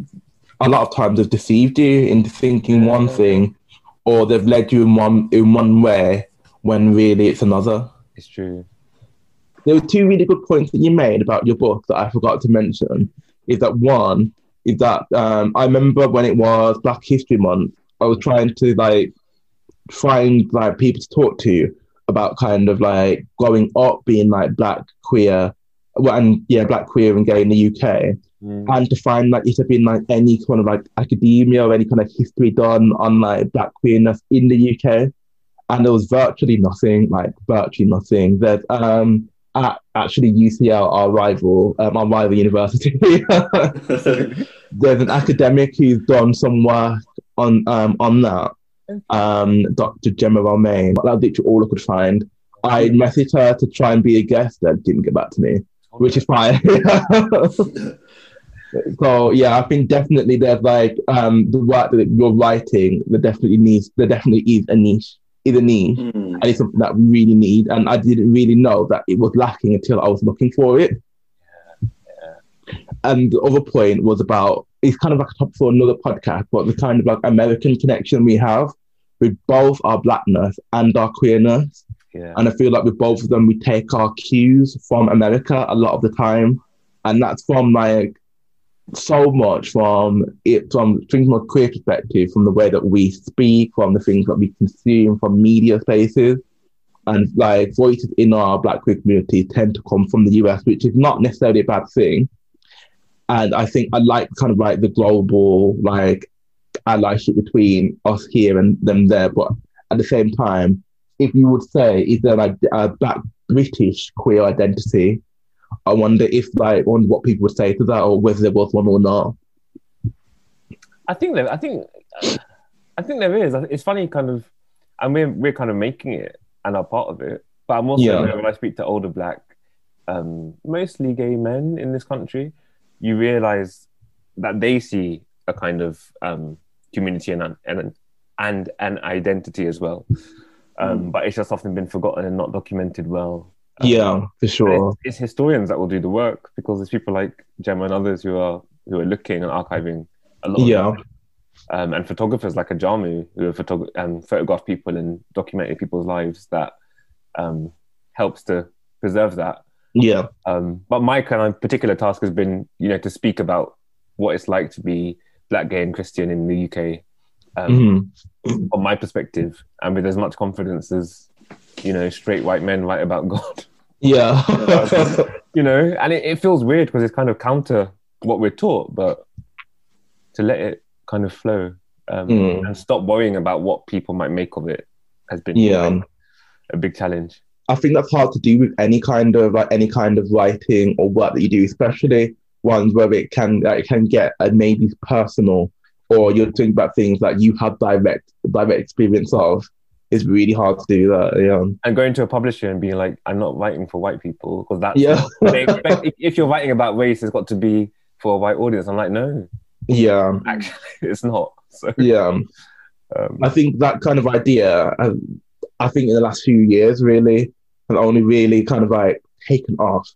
a lot of times they've deceived you into thinking one thing or they've led you in one in one way when really it's another. It's true. There were two really good points that you made about your book that I forgot to mention. Is that one is that um, I remember when it was Black History Month, I was trying to like find like people to talk to about kind of like growing up being like black queer, well, and yeah, black queer and gay in the UK, Mm. and to find like if there been like any kind of like academia or any kind of history done on like black queerness in the UK, and there was virtually nothing, like virtually nothing. There's um at actually UCL, our rival, um, our rival university. There's an academic who's done some work on um on that. Um, Dr. Gemma Romain. That's literally all I could find. I messaged her to try and be a guest, that didn't get back to me, which is fine. so yeah, I think definitely there's like um the work that you're writing. There definitely needs. There definitely is a niche. Is a niche Hmm. and it's something that we really need. And I didn't really know that it was lacking until I was looking for it. And the other point was about it's kind of like a topic for another podcast, but the kind of like American connection we have with both our blackness and our queerness. Yeah. And I feel like with both of them, we take our cues from America a lot of the time. And that's from like so much from it, from things from a queer perspective, from the way that we speak, from the things that we consume, from media spaces. And like voices in our Black queer community tend to come from the US, which is not necessarily a bad thing. And I think I like kind of like the global like allyship between us here and them there. But at the same time, if you would say, is there like a black British queer identity? I wonder if like what people would say to that, or whether there was one or not. I think that I think I think there is. It's funny, kind of, and we're we're kind of making it and are part of it. But I'm also Yeah. when I speak to older black, um, mostly gay men in this country, you realize that they see a kind of um, community and and and an identity as well. Um, But it's just often been forgotten and not documented well. Um, Yeah, for sure. It's, it's historians that will do the work because there's people like Gemma and others who are who are looking and archiving a lot. Yeah. Um, and photographers like Ajamu who have photog- um, photographed people and documented people's lives that um, helps to preserve that. yeah, Um, but my kind of particular task has been, you know, to speak about what it's like to be black, gay, and Christian in the UK um, Mhm. from my perspective, and with as much confidence as you know, straight white men write about God. yeah, you know, and it, it feels weird because it's kind of counter what we're taught, but to let it kind of flow um, Mm. and stop worrying about what people might make of it has been yeah. a big challenge. I think that's hard to do with any kind of like any kind of writing or work that you do, especially ones where it can like, it can get uh, maybe personal, or you're thinking about things that you have direct direct experience of. It's really hard to do that. Yeah, And going to a publisher and being like, I'm not writing for white people because that's Yeah. expect, if, you're writing about race, it's got to be for a white audience. I'm like, no, yeah, actually, it's not. So, yeah. um, I think that kind of idea, uh, I think in the last few years, really, has only really kind of like taken off.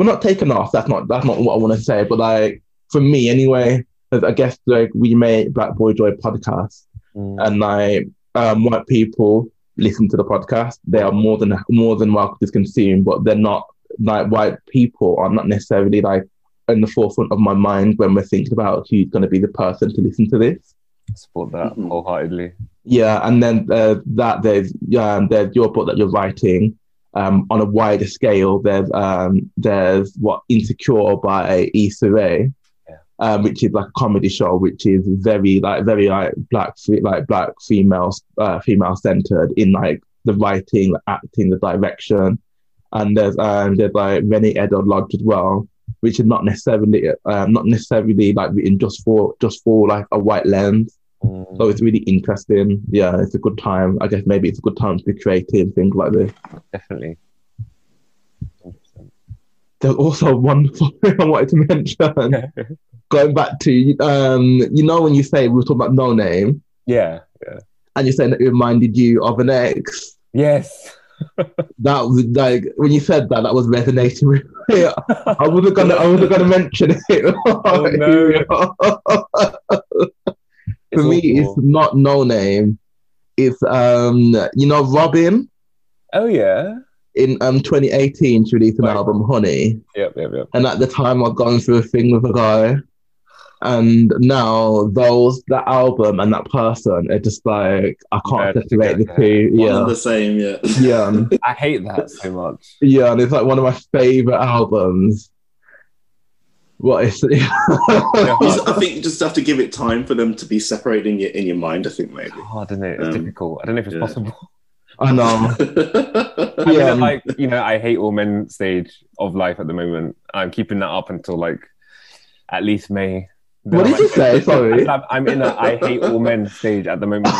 Yeah. Well, not taken off. That's not that's not what I want to say. But like for me, anyway, I guess like we made Black Boy Joy podcast, mm, and like um, white people listen to the podcast. They are more than more than welcome to consume, but they're not like white people are not necessarily like in the forefront of my mind when we're thinking about who's going to be the person to listen to this. support that Mhm. wholeheartedly. Yeah, and then uh, that there's um, there's your book that you're writing um, on a wider scale. There's um, there's what Insecure by Issa Rae, Yeah. um, which is like a comedy show, which is very like very like black like black female uh, female centered in like the writing, the acting, the direction, and there's um, there's like Renee Edo Lodge as well, which is not necessarily um, not necessarily like written just for just for like a white lens. So it's really interesting. Yeah, it's a good time. I guess maybe it's a good time to be creative, things like this. definitely. There's also one thing I wanted to mention. Going back to, um, you know, when you say we were talking about Noname, yeah. and you're saying that it reminded you of an ex. Yes. That was like when you said that, that was resonating with me. I wasn't gonna, I wasn't gonna mention it. Oh, no. For me, it's not Noname. It's um, you know, Robyn. Oh yeah. in um 2018 she released an Right. album Honey Yep. Yep. Yep. and at the time I'd gone through a thing with a guy and now those that album and that person are just like I can't Merged separate the together. two One yeah and the same, yeah. yeah I hate that so much. yeah and it's like one of my favorite albums what is it You just- I think you just have to give it time for them to be separated in your in your mind. I think maybe. Hard, isn't it? It's Um, difficult. I don't know if it's yeah. possible. I know I'm Yeah. in a, like you know, I hate all men stage of life at the moment. I'm keeping that up until like at least May. Then what I did you might- say sorry I'm, I'm in a I hate all men stage at the moment.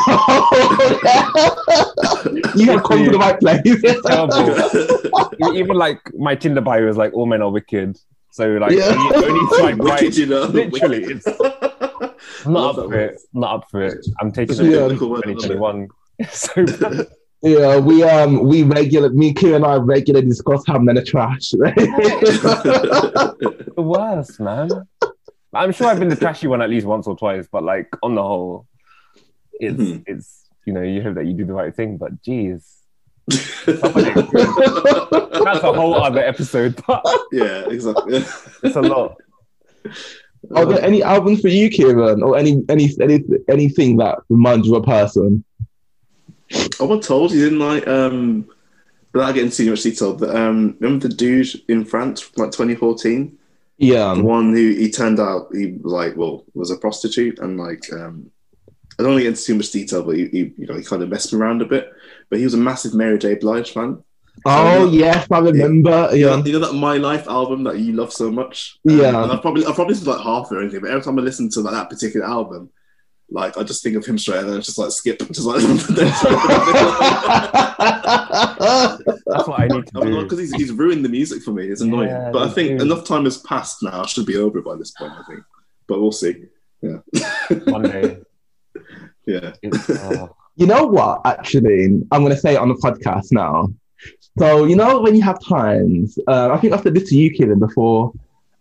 you have come to the right place Even like my Tinder bio is like all men are wicked. So like Yeah. only, only swipe right. Wicked, you know. Literally, it's I'm not up for it. I'm not up for it. I'm taking it a Yeah. to biblical word, I love it. 2021. so bad. Yeah, we um we regular me, Kira and I regularly discuss how men are trash. the worst, man. I'm sure I've been the trashy one at least once or twice, but like on the whole, it's Mhm. it's you know you hope that you do the right thing, but geez, That's a whole other episode, but yeah, exactly. it's a lot. Are there any albums for you, Kieran, or any any any anything that reminds you of a person? I was told you didn't like um without getting too much detail, but um remember the dude in France from like 2014? Yeah, The one who he turned out he was like well was a prostitute and like um I don't want to get into too much detail, but he, he you know he kind of messed me around a bit. But he was a massive Mary J. Blige fan. Oh um, yes, I remember. You Yeah, you know that My Life album that you love so much. Um, yeah. and I've probably I've probably listened to like half or anything, but every time I listen to like, that particular album, like I just think of him straight and then I just like skip, just like That's what I need to do. because he's, he's ruined the music for me. It's annoying, Yeah, but I think do. enough time has passed now. I should be over it by this point. I think, but we'll see. Yeah, One day. yeah. It's, oh, you know what? Actually, I'm going to say it on the podcast now. So you know when you have times, uh, I think I've said this to you, Kieran, before.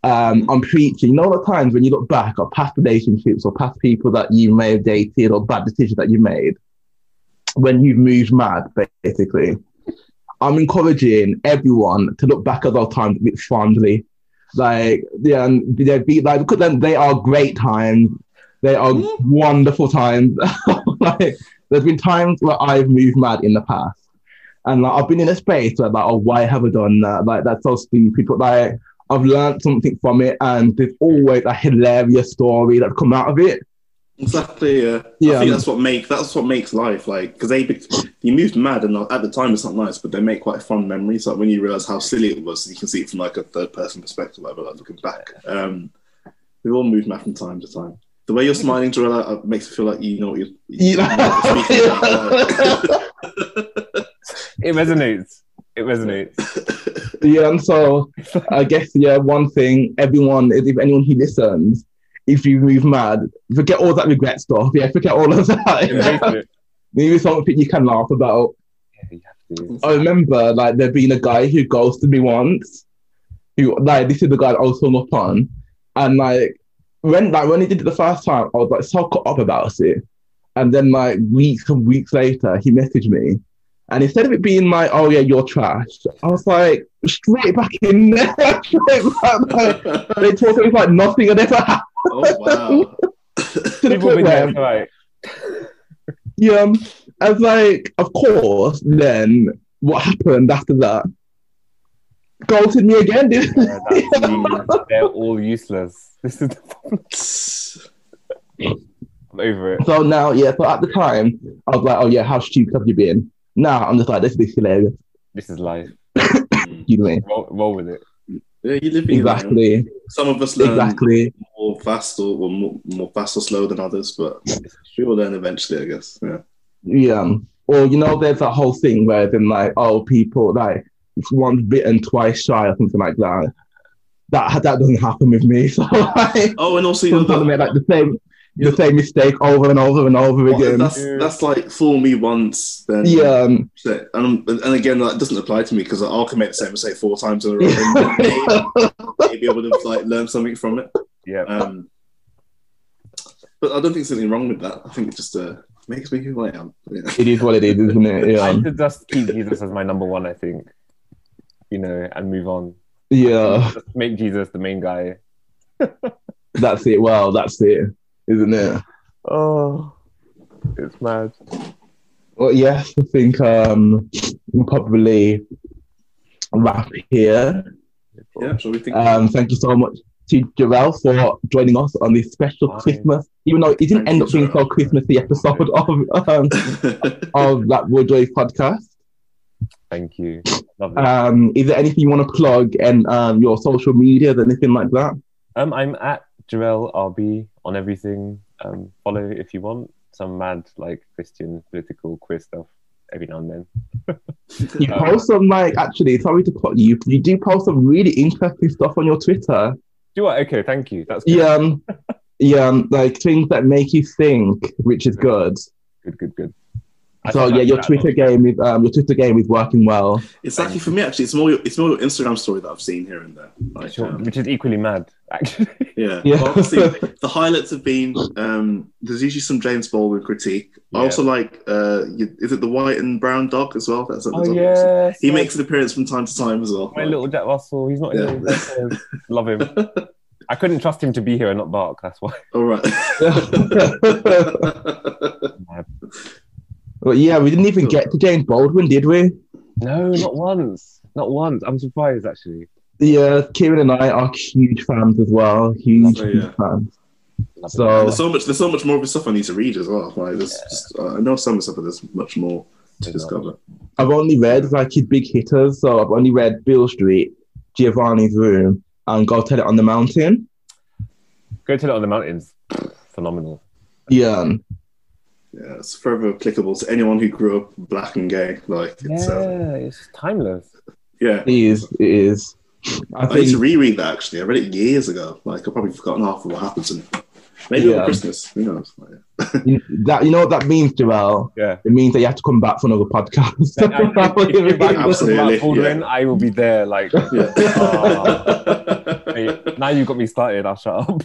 Um, on preaching, you know the times when you look back on past relationships or past people that you may have dated or bad decisions that you made when you've moved mad, basically. I'm encouraging everyone to look back at those times a bit fondly. Like, yeah, and they be like because then they are great times. They are wonderful times. like, there's been times where I've moved mad in the past, and like, I've been in a space where like, oh, why have I done that? Like, that's so stupid. But like, I've learned something from it, and there's always a hilarious story that's come out of it. Exactly. Yeah. Yeah. I think that's what make that's what makes life like because they you moved mad and at the time it's not nice, but they make quite fun memories. Like when you realize how silly it was, you can see it from like a third person perspective, whatever. Like looking back, um, we all move mad from time to time. The way you're smiling, Joella, uh, makes me feel like you know what you're, you know what you're speaking about. Like- it resonates. It resonates. yeah, and so I guess yeah, one thing everyone is if anyone who listens, if you move mad, forget all that regret stuff. Yeah, forget all of that. Embrace it. Maybe something you can laugh about. Yeah, you have to. I remember like there being a guy who ghosted me once. Who like this is the guy that I was hung up on, and like when like when he did it the first time, I was like so caught up about it. And then like weeks and weeks later, he messaged me, and instead of it being like, "Oh yeah, you're trash," I was like straight back in there. straight back, like, they talk about like nothing had ever happened. oh wow. To the People point been where, there, right? yeah, um, I was like, of course. Then what happened after that? Ghosted me again, didn't Yeah, that's me. They're all useless. This is the problem. I'm over it. So now, yeah, but at the time, I was like, oh yeah, how stupid have you been? Now I'm just like, this is hilarious. This is life. Mm. You know what I mean? Roll, roll with it. Yeah, you live in your life. Exactly, Some of us learn exactly. more fast or, or more, more fast or slow than others, but we will learn eventually, I guess. Yeah. Yeah. Or, you know, there's that whole thing where then like, oh, people like once bitten, twice shy or something like that. That that doesn't happen with me. So like, Oh, and also you know sometimes I that, make like the same the same mistake over and over and over well, again. that's that's like fool me once, then Yeah, um, So- and and again that doesn't apply to me because I'll commit the same mistake four times in a row and maybe, maybe able to like learn something from it. Yeah. Um, but I don't think there's anything wrong with that. I think it just uh, makes me who I am. Yeah. it is what it is, isn't it? I Yeah, should just keep Jesus as my number one, I think. You know, and move on. yeah. Just make Jesus the main guy. That's it. Well, that's it, isn't it? Oh, it's mad. Well, yes, I think um, we'll probably wrap here. Yeah, shall we think? Um, thank you so much to Jarel for joining us on this special Fine. Christmas, even though it didn't Thank end up being so Jarel. Christmassy episode of um, of that Woodrow podcast. Thank you. Um, is there anything you want to plug and um, your social media, anything like that? Um, I'm at Jarel RB on everything. Um, follow if you want some mad like Christian political queer stuff every now and then. You Um, post some like actually, sorry to put you, you do post some really interesting stuff on your Twitter. Do I? Okay, thank you. That's good. Yeah, um, yeah, um, like things that make you think, which is good. Good, good, good. I So yeah, your Twitter game is um, your Twitter game is working well. It's actually for me. Actually, it's more. It's more your Instagram story that I've seen here and there. Like, Sure, um, which is equally mad, actually. yeah. Yeah. Well, obviously, the highlights have been. Um, there's usually some James Baldwin critique. I also like. Uh, you, is it the white and brown dog as well? That's, oh that's obviously- yes, He yes. makes an appearance from time to time as well. my Like, little Jack Russell. He's not Yeah. here. Love him. I couldn't trust him to be here and not bark. That's why. All right. But yeah, we didn't even get to James Baldwin, did we? No, not once. Not once. I'm surprised actually. Yeah, Kieran and I are huge fans as well. Huge, yeah. huge fans. Love So- there's so much. There's so much more of his stuff I need to read as well. Like, there's just, uh, I know some of the stuff, but there's much more to discover. I've only read like his big hitters, so I've only read Beale Street, Giovanni's Room, and Go Tell It on the Mountain. Go Tell it on the mountains. Phenomenal. Yeah, Yeah, it's forever applicable to anyone who grew up black and gay. Like, it's, Yeah, uh, it's timeless. yeah. it is. It is. I I need to think. reread that actually. I read it years ago. Like I've probably forgotten half of what happens in it. Maybe Yeah. over Christmas. Who knows? Like, you- That you know what that means, Joel. Yeah. It means that you have to come back for another podcast. And I- if, if you're back to Absolutely, Mark Baldwin, I will be there. Like, yeah. hey, now you got me started. I'll shut up.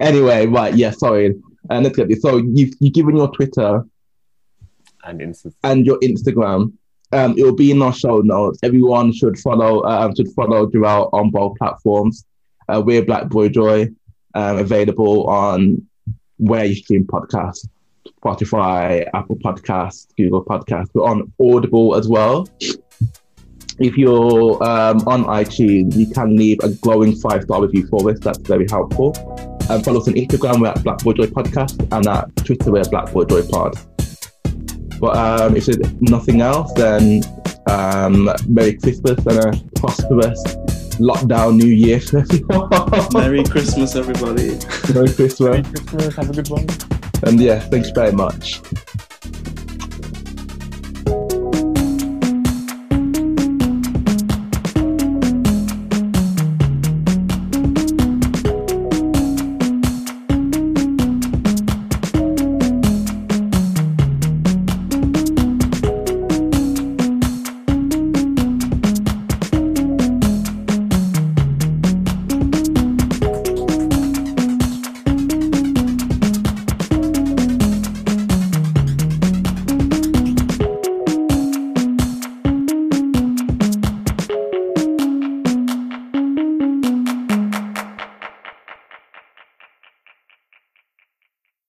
Anyway, right? Yeah, sorry. And let's get this. So you've you given your Twitter And instance. and your Instagram. Um, it will be in our show notes. Everyone should follow um, should follow Joel on both platforms. Uh, we're Black Boy Joy, um, available on where you stream podcasts, Spotify, Apple Podcasts, Google Podcasts. We're on Audible as well. If you're um, on iTunes, you can leave a glowing five star review for us. That's very helpful. And follow us on Instagram, we're at Black Boy Joy Podcast, and at Twitter, we're Black Boy Joy Pod. But um, if there's nothing else, then um, Merry Christmas and a prosperous lockdown New Year for everyone. Merry Christmas, everybody. Merry Christmas. Merry Christmas. Have a good one. And yeah, thanks very much.